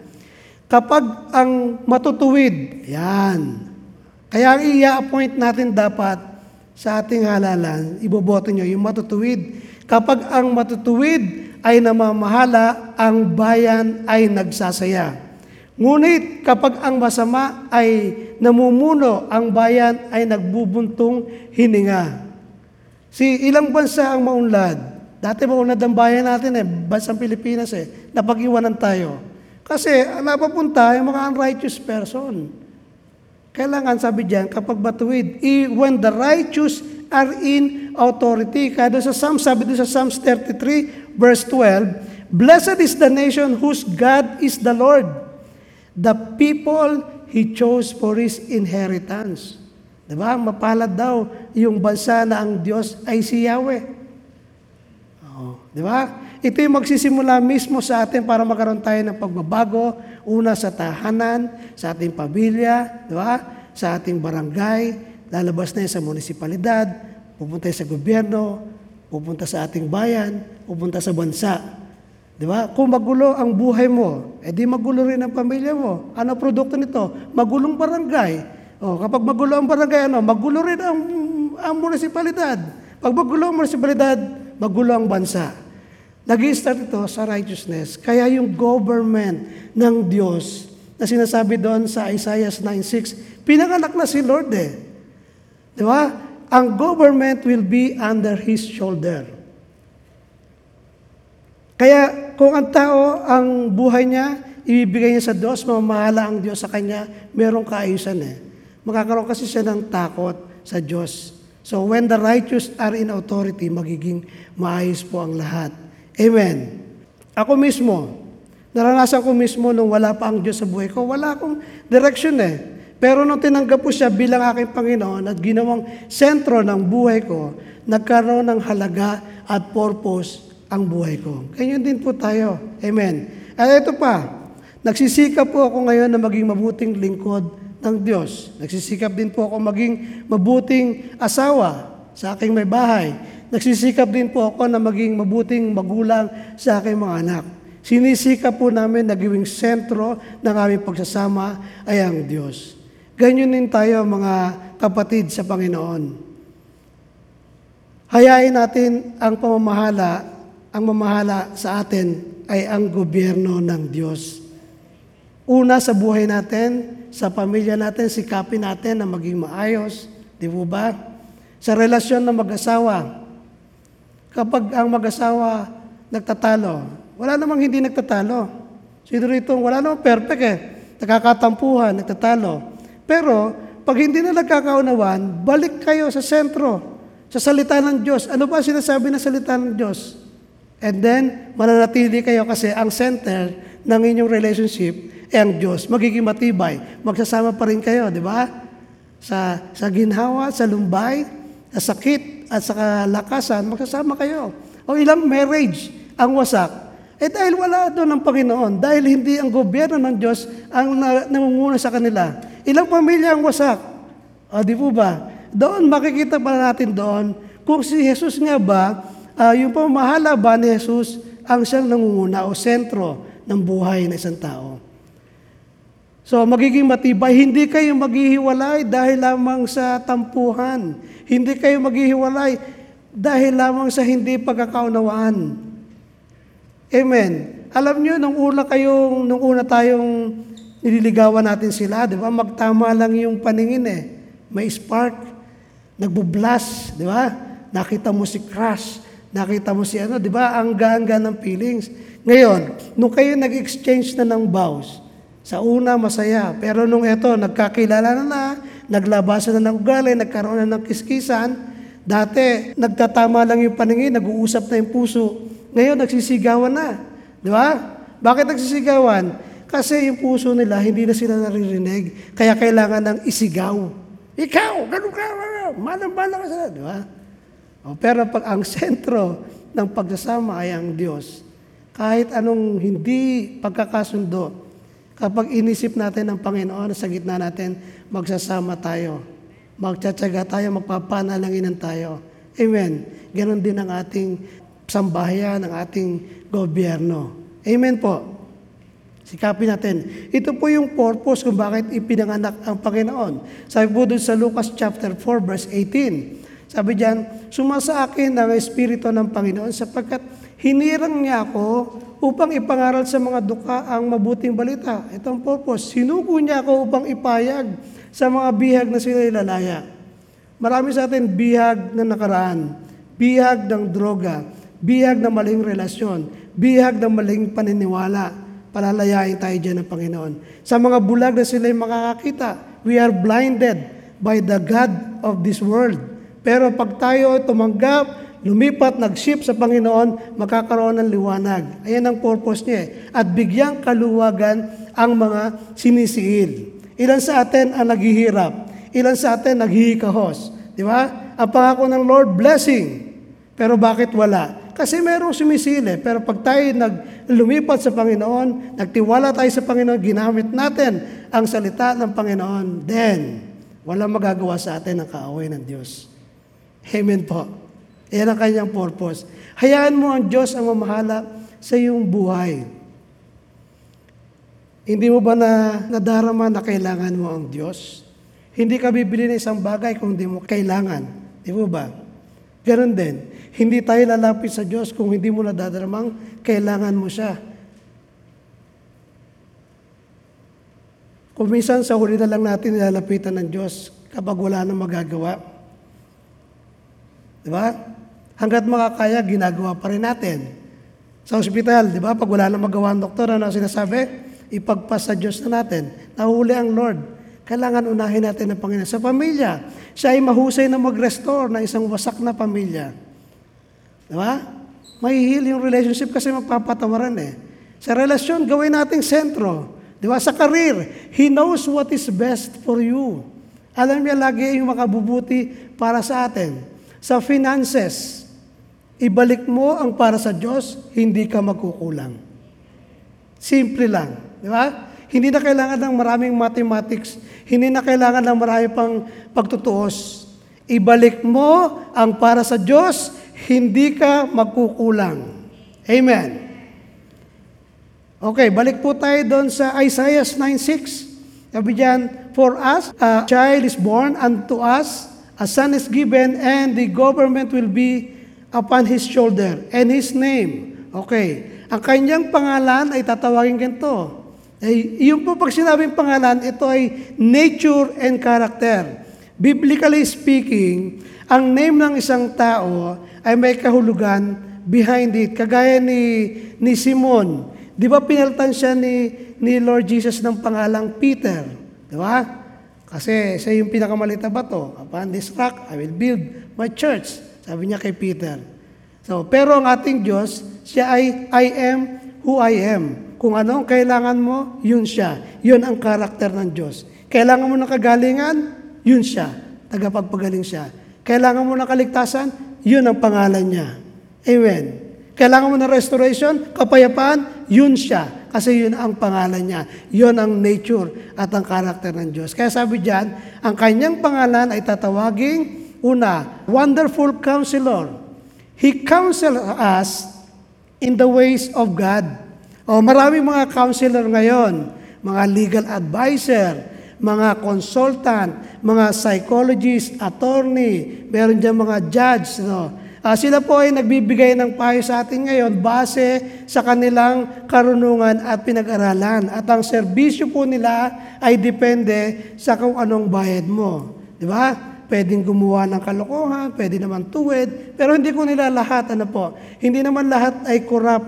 kapag ang matutuwid, yan, kaya ang i-appoint natin dapat sa ating halalan, iboboto nyo yung matutuwid. Kapag ang matutuwid ay namamahala, ang bayan ay nagsasaya. Ngunit kapag ang masama ay namumuno, ang bayan ay nagbubuntong hininga. Si ilang bansa ang maunlad? Dati maunlad ang bayan natin eh, bansang Pilipinas eh, napag-iwanan tayo. Kasi napapunta yung mga unrighteous person. Kailangan sabi diyan kapag batuwid, i- when the righteous are in authority. Kaya doon sa Psalms, sabi doon sa Psalms 33, verse 12, Blessed is the nation whose God is the Lord, the people He chose for His inheritance. Diba? Mapalad daw yung bansa na ang Diyos ay si Yahweh. Oo. Di ba? Ito yung magsisimula mismo sa atin para magkaroon tayo ng pagbabago. Una sa tahanan, sa ating pamilya, di ba? Sa ating barangay, lalabas na sa munisipalidad, pupunta sa gobyerno, pupunta sa ating bayan, pupunta sa bansa. Di ba? Kung magulo ang buhay mo, edi magulo rin ang pamilya mo. Ano produkto nito? Magulong barangay. O, kapag magulo ang barangay, ano? Magulo rin ang, ang munisipalidad. Pag magulo ang munisipalidad, magulo ang bansa. Nag start ito sa righteousness. Kaya yung government ng Diyos na sinasabi doon sa Isaiah 9.6, pinanganak na si Lord eh. Di ba? Ang government will be under His shoulder. Kaya kung ang tao, ang buhay niya, ibibigay niya sa Diyos, mamahala ang Diyos sa kanya, merong kaayusan eh. Makakaroon kasi siya ng takot sa Diyos. So when the righteous are in authority, magiging maayos po ang lahat. Amen. Ako mismo, naranasan ko mismo nung wala pa ang Diyos sa buhay ko, wala akong direction eh. Pero nung tinanggap ko siya bilang aking Panginoon at ginawang sentro ng buhay ko, nagkaroon ng halaga at purpose ang buhay ko. Ganyan din po tayo. Amen. At ito pa, nagsisikap po ako ngayon na maging mabuting lingkod ng Diyos. Nagsisikap din po ako maging mabuting asawa sa aking may bahay. Nagsisikap din po ako na maging mabuting magulang sa aking mga anak. Sinisikap po namin na gawing sentro ng aming pagsasama ay ang Diyos. Ganyan din tayo mga kapatid sa Panginoon. Hayain natin ang pamamahala, ang mamahala sa atin ay ang gobyerno ng Diyos. Una sa buhay natin, sa pamilya natin, sikapin natin na maging maayos. Di po ba? Sa relasyon ng mag-asawa, kapag ang mag-asawa nagtatalo, wala namang hindi nagtatalo. Sino rito, wala namang perfect eh. Nakakatampuhan, nagtatalo. Pero, pag hindi na nagkakaunawan, balik kayo sa sentro. Sa salita ng Diyos. Ano ba sinasabi ng salita ng Diyos? And then, mananatili kayo kasi ang center ng inyong relationship ay ang Diyos. Magiging matibay. Magsasama pa rin kayo, di ba? Sa, sa ginhawa, sa lumbay, sa sakit, at sa kalakasan, magsasama kayo. O ilang marriage ang wasak. Eh dahil wala doon ang Panginoon, dahil hindi ang gobyerno ng Diyos ang na, nangunguna sa kanila. Ilang pamilya ang wasak? O di po ba? Doon makikita pa natin doon kung si Jesus nga ba, ah, yung pamahala ba ni Jesus ang siyang nangunguna o sentro ng buhay ng isang tao. So magiging matibay, hindi kayo maghihiwalay dahil lamang sa tampuhan. Hindi kayo maghihiwalay dahil lamang sa hindi pagkakaunawaan. Amen. Alam nyo, nung una kayong, nung una tayong nililigawan natin sila, di ba? Magtama lang yung paningin eh. May spark, nagbublas, di ba? Nakita mo si crush, nakita mo si ano, di ba? Ang ganga ng feelings. Ngayon, nung kayo nag-exchange na ng vows, sa una, masaya. Pero nung eto, nagkakilala na na, naglabasan na ng ugali, nagkaroon na ng kiskisan, dati, nagtatama lang yung paningin, nag-uusap na yung puso. Ngayon, nagsisigawan na. Di ba? Bakit nagsisigawan? Kasi yung puso nila, hindi na sila naririnig. Kaya kailangan ng isigaw. Ikaw, ganun ka, malang-malang ka sila. Di ba? O, pero pag ang sentro ng pagsasama ay ang Diyos, kahit anong hindi pagkakasundo, kapag inisip natin ang Panginoon sa gitna natin, magsasama tayo. Magtsatsaga tayo, magpapanalanginan tayo. Amen. Ganon din ang ating sambahayan, ang ating gobyerno. Amen po. Sikapin natin. Ito po yung purpose kung bakit ipinanganak ang Panginoon. Sabi po doon sa Lucas chapter 4 verse 18. Sabi diyan, sumasa akin ang Espiritu ng Panginoon sapagkat hinirang niya ako upang ipangaral sa mga duka ang mabuting balita. Ito ang purpose. Sinugo niya ako upang ipayag sa mga bihag na sila ilalaya. Marami sa atin bihag na nakaraan, bihag ng droga, bihag ng maling relasyon, bihag ng maling paniniwala. Palalayain tayo dyan ng Panginoon. Sa mga bulag na sila'y makakakita, we are blinded by the God of this world. Pero pag tayo ay tumanggap, lumipat, nag-ship sa Panginoon, makakaroon ng liwanag. Ayan ang purpose niya. eh. At bigyang kaluwagan ang mga sinisiil. Ilan sa atin ang naghihirap? Ilan sa atin naghihikahos? Di ba? Ang pangako ng Lord, blessing. Pero bakit wala? Kasi merong sumisili. Pero pag tayo nag lumipat sa Panginoon, nagtiwala tayo sa Panginoon, ginamit natin ang salita ng Panginoon, then, walang magagawa sa atin ang kaaway ng Diyos. Amen po. Yan ang kanyang purpose. Hayaan mo ang Diyos ang mamahala sa iyong buhay. Hindi mo ba na nadarama na kailangan mo ang Diyos? Hindi ka bibili ng isang bagay kung hindi mo kailangan. Di mo ba? Ganon din. Hindi tayo lalapit sa Diyos kung hindi mo nadadaramang kailangan mo siya. Kung sa huli na lang natin nilalapitan ng Diyos kapag wala nang magagawa. Di ba? Hanggat makakaya, ginagawa pa rin natin. Sa ospital, di ba? Pag wala nang magawa ang doktor, ano ang sinasabi? Ipagpas sa Diyos na natin. Nahuli ang Lord. Kailangan unahin natin ang Panginoon. Sa pamilya, siya ay mahusay na mag-restore ng isang wasak na pamilya. Di ba? Mahihil yung relationship kasi magpapatawaran eh. Sa relasyon, gawin nating sentro. Di ba? Sa career, He knows what is best for you. Alam niya lagi yung makabubuti para sa atin. Sa finances, ibalik mo ang para sa Diyos, hindi ka magkukulang. Simple lang. Di ba? Hindi na kailangan ng maraming mathematics. Hindi na kailangan ng marami pang pagtutuos. Ibalik mo ang para sa Diyos, hindi ka magkukulang. Amen. Okay, balik po tayo doon sa Isaiah 9.6. Sabi diyan, For us, a child is born unto us, a son is given, and the government will be upon his shoulder, and his name. Okay, ang kanyang pangalan ay tatawagin ganito. Ay, yung po pag sinabing pangalan, ito ay nature and character. Biblically speaking, ang name ng isang tao ay may kahulugan behind it. Kagaya ni, ni Simon. Di ba pinalitan siya ni, ni Lord Jesus ng pangalang Peter? Di ba? Kasi siya yung pinakamalit na bato. Upon this rock, I will build my church. Sabi niya kay Peter. So, pero ang ating Diyos, siya ay I am who I am. Kung ano ang kailangan mo, yun siya. Yun ang karakter ng Diyos. Kailangan mo ng kagalingan, yun siya. Tagapagpagaling siya. Kailangan mo ng kaligtasan, yun ang pangalan niya. Amen. Kailangan mo ng restoration, kapayapaan, yun siya. Kasi yun ang pangalan niya. Yun ang nature at ang karakter ng Diyos. Kaya sabi diyan, ang kanyang pangalan ay tatawaging, una, Wonderful Counselor. He counsel us in the ways of God. O maraming mga counselor ngayon, mga legal advisor, mga consultant, mga psychologist, attorney, meron dyan mga judge. No? Ah, sila po ay nagbibigay ng payo sa atin ngayon base sa kanilang karunungan at pinag-aralan. At ang serbisyo po nila ay depende sa kung anong bayad mo. Di ba? Pwedeng gumawa ng kalokohan, pwede naman tuwid, pero hindi ko nila lahat, ano po, hindi naman lahat ay corrupt.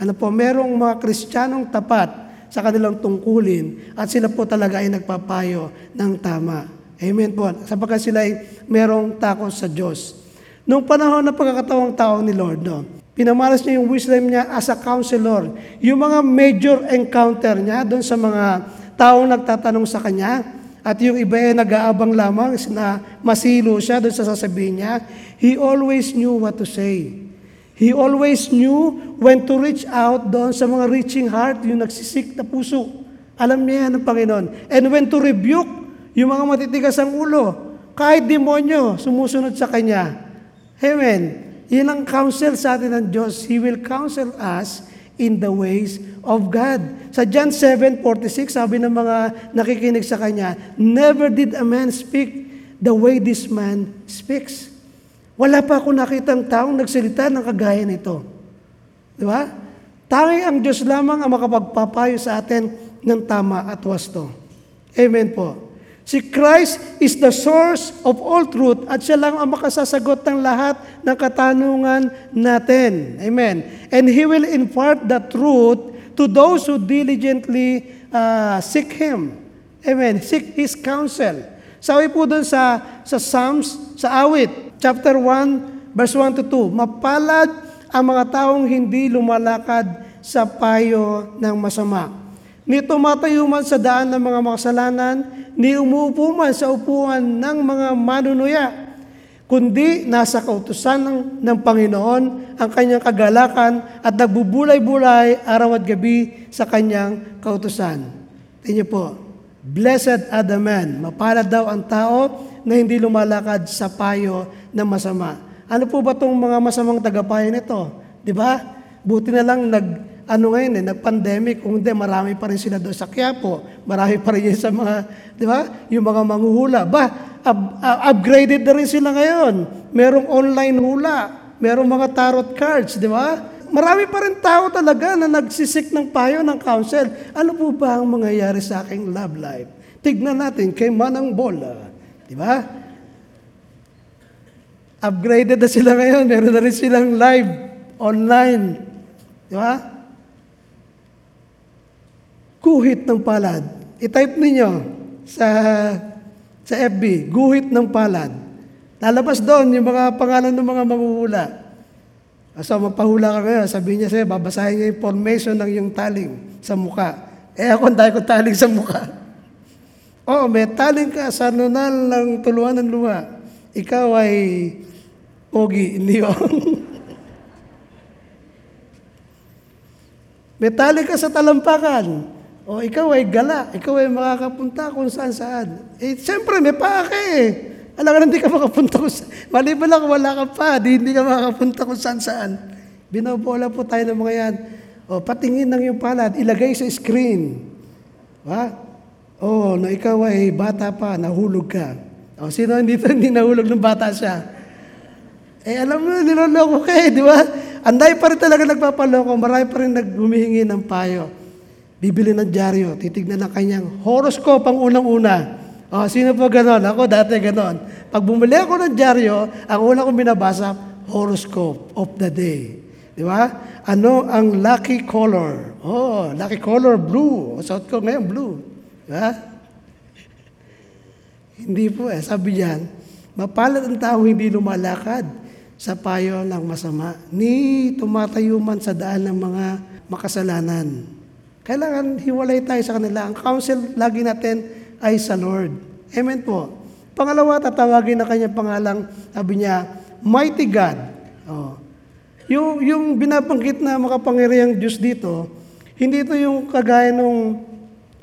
Ano po, merong mga kristyanong tapat sa kanilang tungkulin at sila po talaga ay nagpapayo ng tama. Amen po. Sapagkat sila ay merong takot sa Diyos. Noong panahon ng pagkakatawang tao ni Lord, no, pinamalas niya yung wisdom niya as a counselor. Yung mga major encounter niya doon sa mga taong nagtatanong sa kanya, at yung iba ay nag-aabang lamang na masilo siya doon sa sasabihin niya, he always knew what to say. He always knew when to reach out doon sa mga reaching heart, yung nagsisik na puso. Alam niya yan ng Panginoon. And when to rebuke yung mga matitigas ang ulo. Kahit demonyo, sumusunod sa Kanya. Amen. Yan ang counsel sa atin ng Diyos. He will counsel us in the ways of God. Sa John 7:46, sabi ng mga nakikinig sa Kanya, Never did a man speak the way this man speaks. Wala pa ako nakitang taong nagsalita ng kagaya nito. Di ba? Tanging ang Diyos lamang ang makapagpapayo sa atin ng tama at wasto. Amen po. Si Christ is the source of all truth at siya lang ang makasasagot ng lahat ng katanungan natin. Amen. And He will impart the truth to those who diligently uh, seek Him. Amen. Seek His counsel. Sabi po doon sa, sa Psalms, sa awit, chapter 1, verse 1 to 2, Mapalad ang mga taong hindi lumalakad sa payo ng masama. Ni tumatayo man sa daan ng mga makasalanan, ni umuupo man sa upuan ng mga manunuya, kundi nasa kautusan ng, ng Panginoon ang kanyang kagalakan at nagbubulay-bulay araw at gabi sa kanyang kautusan. Tingnan po, Blessed are the man, mapalad daw ang tao na hindi lumalakad sa payo ng masama. Ano po ba itong mga masamang tagapayo nito? Di ba? Buti na lang nag, ano ngayon eh, nag-pandemic, kung hindi, marami pa rin sila doon sa Quiapo, marami pa rin sa mga, di ba? Yung mga manghuhula. Ba, up- uh, upgraded na rin sila ngayon. Merong online hula, merong mga tarot cards, di ba? Marami pa rin tao talaga na nagsisik ng payo ng counsel. Ano po ba ang mangyayari sa aking love life? Tignan natin kay Manang Bola. Di ba? Upgraded na sila ngayon. Meron na rin silang live online. Di ba? Guhit ng palad. I-type ninyo sa sa FB, guhit ng palad. Lalabas doon yung mga pangalan ng mga manguhula. So, mapahula ka ngayon, sabihin niya sa'yo, babasahin niya yung formation ng yung taling sa muka. Eh ako, dahil ko taling sa muka. Oo, may taling ka sa nunal ng tuluan ng luha. Ikaw ay pogi, ba? may taling ka sa talampakan. O ikaw ay gala, ikaw ay makakapunta kung saan saan. Eh, siyempre, may paa ka eh. Alam ka, hindi ka makapunta kung saan. Maliban lang, wala ka pa. Di, hindi ka makapunta kung saan saan. Binobola po tayo ng mga yan. O, patingin ng yung palad, ilagay sa screen. Ha? O, na ikaw ay bata pa, nahulog ka. O, sino dito hindi nahulog ng bata siya? Eh, alam mo, niloloko ka eh, di ba? Anday pa rin talaga nagpapaloko. Marami pa rin naghumihingi ng payo. Bibili ng dyaryo, titignan ng kanyang horoscope ang unang-una. Oh, sino po ganon? Ako dati ganon. Pag bumili ako ng dyaryo, ang una kong binabasa, horoscope of the day. Di ba? Ano ang lucky color? Oh, lucky color, blue. Suot ko ngayon, blue. Di ba? Hindi po eh. Sabi diyan, mapalad ang tao hindi lumalakad sa payo ng masama, ni tumatayo man sa daan ng mga makasalanan. Kailangan hiwalay tayo sa kanila. Ang counsel lagi natin ay sa Lord. Amen po. Pangalawa, tatawagin na kanyang pangalang, sabi niya, Mighty God. Oh. Yung, yung binabanggit na makapangyarihang Diyos dito, hindi ito yung kagaya nung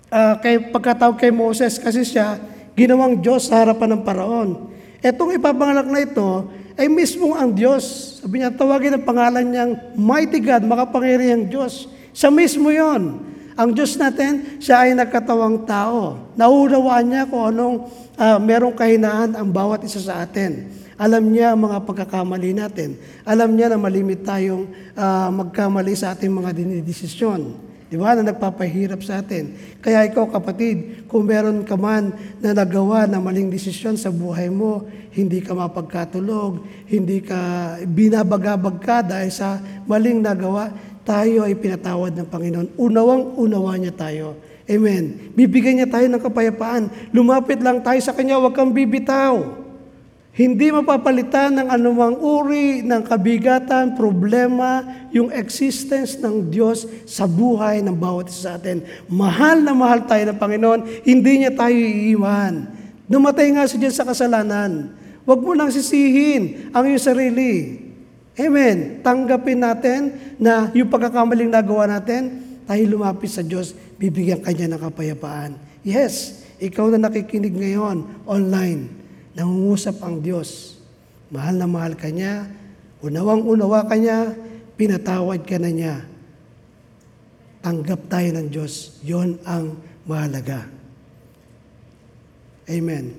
ah, kay, pagkatawag kay Moses kasi siya ginawang Diyos sa harapan ng paraon. Etong ipapanganak na ito ay mismo ang Diyos. Sabi niya, tawagin ang pangalan niyang Mighty God, makapangyarihang Diyos. Siya mismo yon. Ang Diyos natin, siya ay nagkatawang tao. Naunawaan niya kung anong ah, merong kahinaan ang bawat isa sa atin. Alam niya ang mga pagkakamali natin. Alam niya na malimit tayong ah, magkamali sa ating mga dinidesisyon. Di ba? Na nagpapahirap sa atin. Kaya ikaw kapatid, kung meron ka man na nagawa na maling desisyon sa buhay mo, hindi ka mapagkatulog, hindi ka binabagabag ka dahil sa maling nagawa, tayo ay pinatawad ng Panginoon. Unawang unawa niya tayo. Amen. Bibigyan niya tayo ng kapayapaan. Lumapit lang tayo sa Kanya, huwag kang bibitaw. Hindi mapapalitan ng anumang uri ng kabigatan, problema, yung existence ng Diyos sa buhay ng bawat isa sa atin. Mahal na mahal tayo ng Panginoon, hindi niya tayo iiwan. Dumatay nga siya sa kasalanan. Huwag mo nang sisihin ang iyong sarili. Amen. Tanggapin natin na yung pagkakamaling nagawa natin, tayo lumapit sa Diyos, bibigyan Kanya ng kapayapaan. Yes, ikaw na nakikinig ngayon online, nangungusap ang Diyos. Mahal na mahal ka niya, unawang-unawa ka niya, pinatawad ka na niya. Tanggap tayo ng Diyos. Yon ang mahalaga. Amen.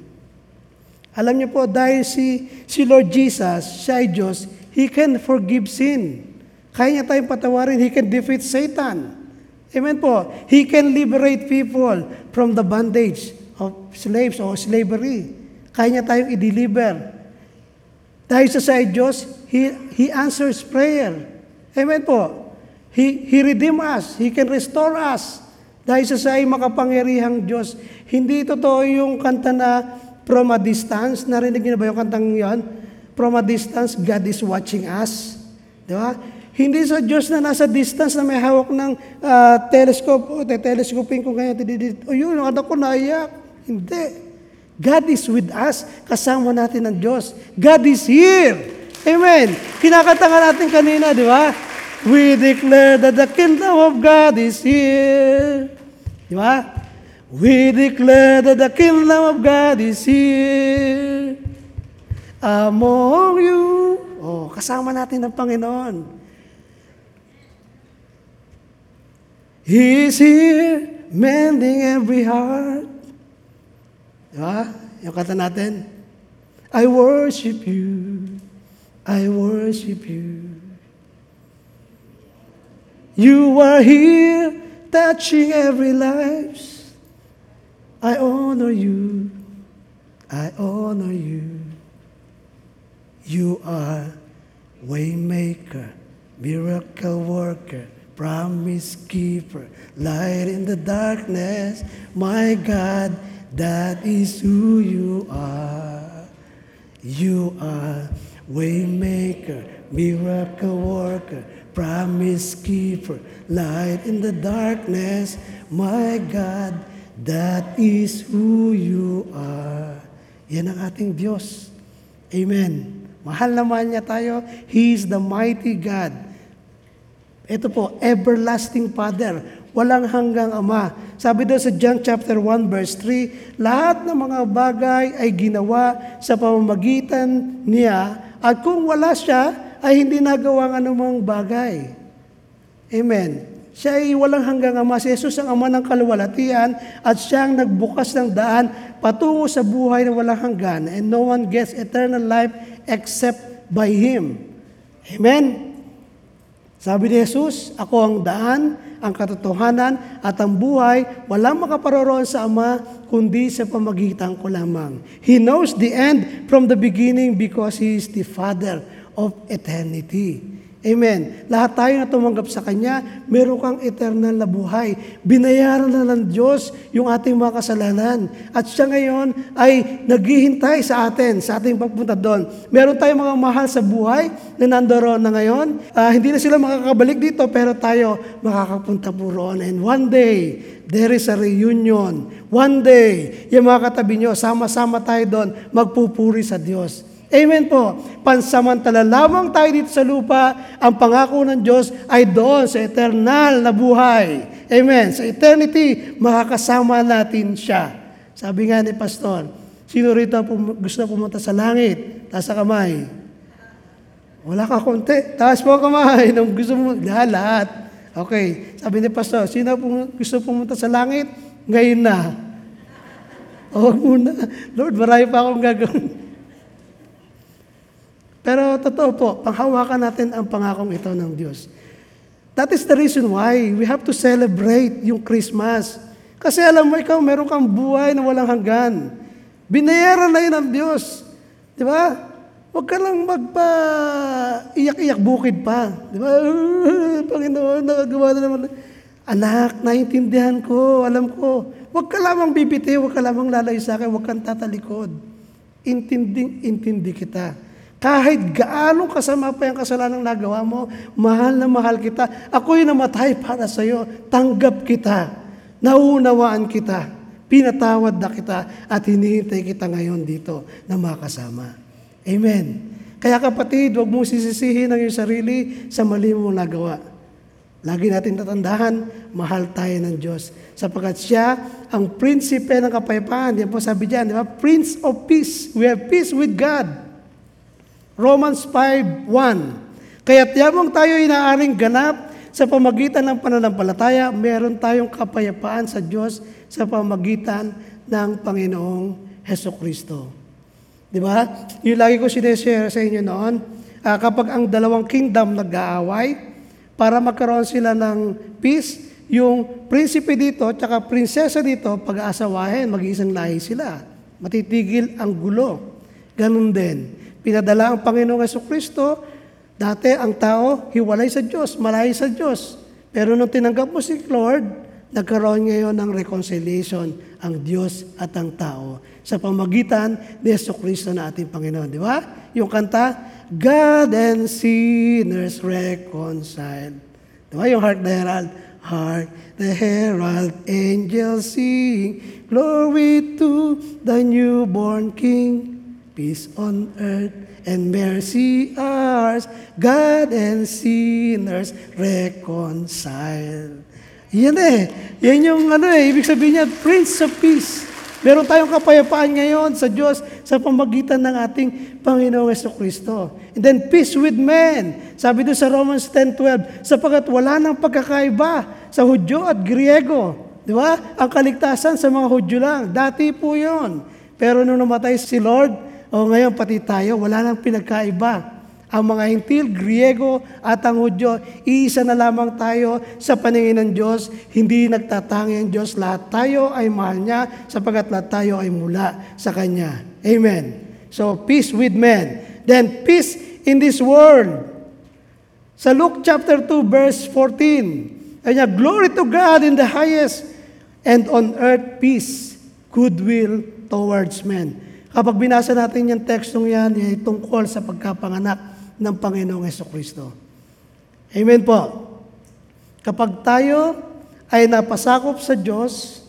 Alam niyo po, dahil si, si Lord Jesus, siya ay Diyos, He can forgive sin. Kaya niya tayong patawarin. He can defeat Satan. Amen po. He can liberate people from the bondage of slaves or slavery. Kaya niya tayong i-deliver. Dahil sa sa Diyos, He, He answers prayer. Amen po. He, He redeem us. He can restore us. Dahil sa sa ay makapangyarihang Diyos. Hindi totoo yung kanta na from a distance. Narinig niyo na ba yung kantang yon? From a distance, God is watching us. Di ba? Hindi sa Diyos na nasa distance na may hawak ng ah, telescope. O, te telescoping ko kaya. O yun, anak ko naiyak. Hindi. God is with us. Kasama natin ang Diyos. God is here. Amen. Kinakanta nga natin kanina, di ba? We declare that the kingdom of God is here. Di ba? We declare that the kingdom of God is here. Among you. Oh, kasama natin ang Panginoon. He is here, mending every heart. Di ba? Yung kata natin. I worship you. I worship you. You are here, touching every life. I honor you. I honor you. You are waymaker, miracle worker, promise keeper, light in the darkness. My God, that is who you are. You are waymaker, miracle worker, promise keeper, light in the darkness. My God, that is who you are. Yan ang ating Diyos. Amen. Mahal naman niya tayo. He is the mighty God. Ito po, everlasting Father. Walang hanggang Ama. Sabi daw sa John chapter 1 verse 3, lahat ng mga bagay ay ginawa sa pamamagitan niya at kung wala siya, ay hindi nagawa ng anumang bagay. Amen. Siya ay walang hanggang Ama. Si Jesus ang Ama ng kaluwalhatian at siya ang nagbukas ng daan patungo sa buhay na walang hanggan. And no one gets eternal life except by Him. Amen. Sabi ni Jesus, ako ang daan, ang katotohanan at ang buhay, walang makaparoroon sa Ama kundi sa pamagitan ko lamang. He knows the end from the beginning because He is the Father of eternity. Amen. Lahat tayo na tumanggap sa Kanya, meron kang eternal na buhay. Binayaran na ng Diyos yung ating mga kasalanan. At siya ngayon ay naghihintay sa atin, sa ating pagpunta doon. Meron tayong mga mahal sa buhay na nandoon na ngayon. Ah, hindi na sila makakabalik dito, pero tayo makakapunta po roon. And one day, there is a reunion. One day, yung mga katabi nyo, sama-sama tayo doon, magpupuri sa Diyos. Amen po. Pansamantala lamang tayo dito sa lupa, ang pangako ng Diyos ay doon sa eternal na buhay. Amen. Sa eternity, makakasama natin siya. Sabi nga ni Pastor, sino rito pum- gusto pumunta sa langit? Taas kamay. Wala ka konti. Taas mo kamay. Nung gusto mo, lahat. Okay. Sabi ni Pastor, sino pum- gusto pumunta sa langit? Ngayon na. O, wag muna. Lord, marami pa akong gagawin. Pero totoo po, panghawakan natin ang pangakong ito ng Diyos. That is the reason why we have to celebrate yung Christmas. Kasi alam mo, ikaw meron kang buhay na walang hanggan. Binayaran na yun ng Diyos. Di ba? Huwag ka lang magpa iyak-iyak bukid pa. Di ba? Panginoon, nagagawa na naman. Anak, naiintindihan ko, alam ko. Huwag ka lamang bibitiw, huwag ka lamang lalayo sa akin, huwag kang tatalikod. Intinding, intindi kita. Kahit gaano kasama pa yung kasalanan nagawa mo, mahal na mahal kita. Ako'y namatay para sa iyo. Tanggap kita. Naunawaan kita. Pinatawad na kita at hinihintay kita ngayon dito na makasama. Amen. Kaya kapatid, huwag mong sisisihin ang iyong sarili sa mali mong nagawa. Lagi natin tatandaan, mahal tayo ng Diyos. Sapagkat siya ang prinsipe ng kapayapaan. Yan po sabi diyan, di ba? Prince of Peace. We have peace with God. Romans 5.1 Kaya't yamang tayo inaaring ganap sa pamagitan ng pananampalataya, meron tayong kapayapaan sa Diyos sa pamagitan ng Panginoong Heso Kristo. Di ba? Yung lagi ko sineshare sa inyo noon, ah, kapag ang dalawang kingdom nag-aaway, para magkaroon sila ng peace, yung prinsipe dito, tsaka prinsesa dito, pag-aasawahin, mag-iisang lahi sila. Matitigil ang gulo. Ganun din. Pinadala ang Panginoong Yeso Kristo, dati ang tao hiwalay sa Diyos, malayo sa Diyos. Pero nung tinanggap mo si Lord, nagkaroon ngayon ng reconciliation ang Diyos at ang tao sa pamagitan ni Yeso Kristo na ating Panginoon. Di ba? Yung kanta, God and sinners reconciled. Di ba? Yung Heart the Herald, Heart the Herald, angels sing, glory to the newborn King. Peace on earth and mercy ours, God and sinners reconcile. Yan eh. Yan yung ano eh, ibig sabihin niya, Prince of Peace. Meron tayong kapayapaan ngayon sa Diyos sa pamagitan ng ating Panginoong Yeso Kristo. And then peace with men. Sabi doon sa Romans 10.12, sapagat wala nang pagkakaiba sa Hudyo at Griego. Di ba? Ang kaligtasan sa mga Hudyo lang. Dati po yon. Pero nung namatay si Lord, o ngayon pati tayo, wala nang pinagkaiba. Ang mga Hintil, Griego at ang Hudyo, iisa na lamang tayo sa paningin ng Diyos. Hindi nagtatangi ang Diyos. Lahat tayo ay mahal niya sapagat lahat tayo ay mula sa Kanya. Amen. So, peace with men. Then, peace in this world. Sa Luke chapter 2, verse 14, ay Glory to God in the highest, and on earth peace, goodwill towards men. Kapag binasa natin yung tekstong yan, ay tungkol sa pagkapanganak ng Panginoong Yeso Kristo. Amen po. Kapag tayo ay napasakop sa Diyos,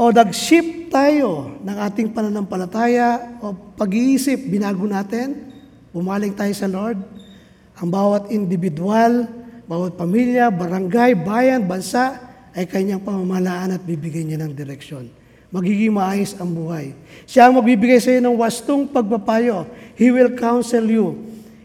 o nag-shift tayo ng ating pananampalataya o pag-iisip, binago natin, bumaling tayo sa Lord, ang bawat individual, bawat pamilya, barangay, bayan, bansa, ay kanyang pamamalaan at bibigyan niya ng direksyon magiging maayos ang buhay. Siya ang magbibigay sa iyo ng wastong pagpapayo. He will counsel you.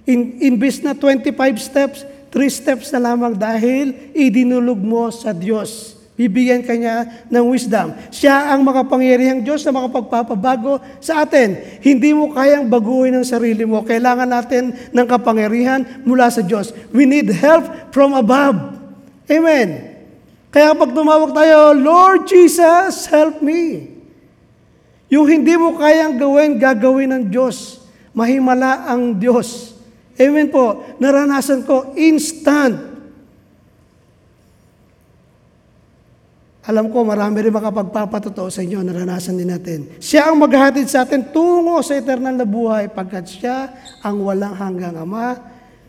In, imbis na 25 steps, 3 steps na lamang dahil idinulog mo sa Diyos. Bibigyan ka niya ng wisdom. Siya ang makapangyarihang Diyos na makapagpapabago sa atin. Hindi mo kayang baguhin ang sarili mo. Kailangan natin ng kapangyarihan mula sa Diyos. We need help from above. Amen. Kaya pag tumawag tayo, Lord Jesus, help me. Yung hindi mo kayang gawin, gagawin ng Diyos. Mahimala ang Diyos. Amen po. Naranasan ko instant. Alam ko, marami rin makapagpapatotoo sa inyo, naranasan din natin. Siya ang maghahatid sa atin tungo sa eternal na buhay pagkat siya ang walang hanggang Ama.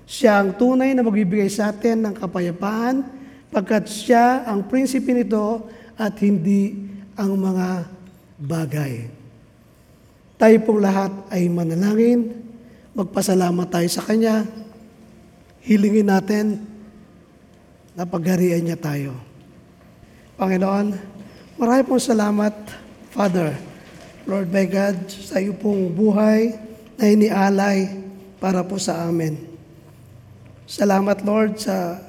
Siya ang tunay na magbibigay sa atin ng kapayapaan pagkat siya ang prinsipe nito at hindi ang mga bagay. Tayo pong lahat ay manalangin, magpasalamat tayo sa Kanya, hilingin natin na pagharian niya tayo. Panginoon, marami pong salamat, Father, Lord my God, sa iyo pong buhay na inialay para po sa amin. Salamat, Lord, sa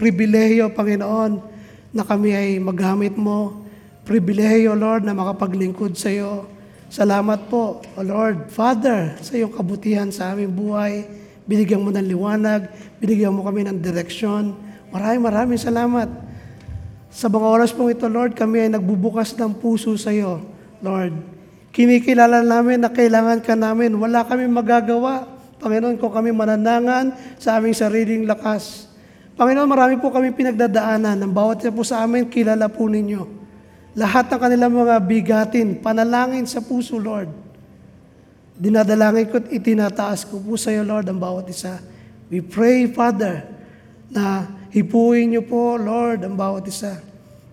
pribilehiyo, Panginoon, na kami ay magamit mo. Pribilehiyo, Lord, na makapaglingkod sa iyo. Salamat po, O Lord, Father, sa iyong kabutihan sa aming buhay. Binigyan mo ng liwanag, binigyan mo kami ng direksyon. Maraming maraming salamat. Sa mga oras pong ito, Lord, kami ay nagbubukas ng puso sa iyo, Lord. Kinikilala namin na kailangan ka namin. Wala kami magagawa. Panginoon, kung kami mananangan sa aming sariling lakas. Panginoon, marami po kami pinagdadaanan. Ang bawat isa po sa amin, kilala po ninyo. Lahat ng kanilang mga bigatin, panalangin sa puso, Lord. Dinadalangin ko at itinataas ko po sa iyo, Lord, ang bawat isa. We pray, Father, na hipuin niyo po, Lord, ang bawat isa.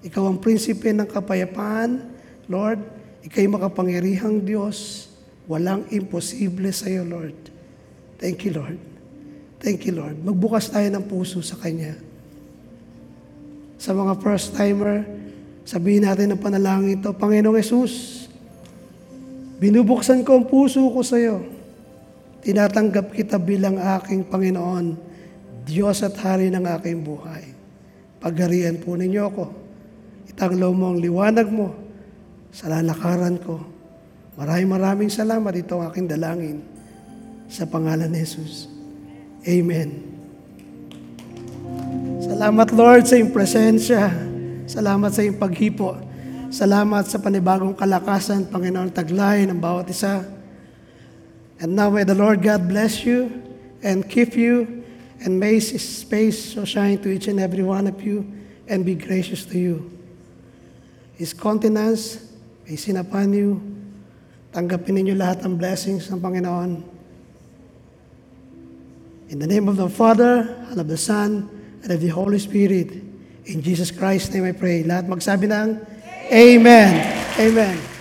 Ikaw ang prinsipe ng kapayapaan, Lord. Ika'y makapangyarihang Diyos. Walang imposible sa iyo, Lord. Thank you, Lord. Thank you, Lord. Magbukas tayo ng puso sa Kanya. Sa mga first-timer, sabihin natin ang panalangin ito, Panginoong Yesus, binubuksan ko ang puso ko sa iyo. Tinatanggap kita bilang aking Panginoon, Diyos at Hari ng aking buhay. Pagharian po ninyo ako. Itanglaw mo ang liwanag mo sa lalakaran ko. Maraming maraming salamat. Ito ang aking dalangin sa pangalan ni Jesus. Amen. Salamat Lord sa iyong presensya. Salamat sa iyong paghipo. Salamat sa panibagong kalakasan, Panginoon, taglay ng bawat isa. And now may the Lord God bless you and keep you and may His face so shine to each and every one of you and be gracious to you. His countenance may sin upon you. Tanggapin ninyo lahat ng blessings ng Panginoon. In the name of the Father, and of the Son, and of the Holy Spirit, in Jesus Christ's name I pray. Lahat magsabi ng Amen. Amen.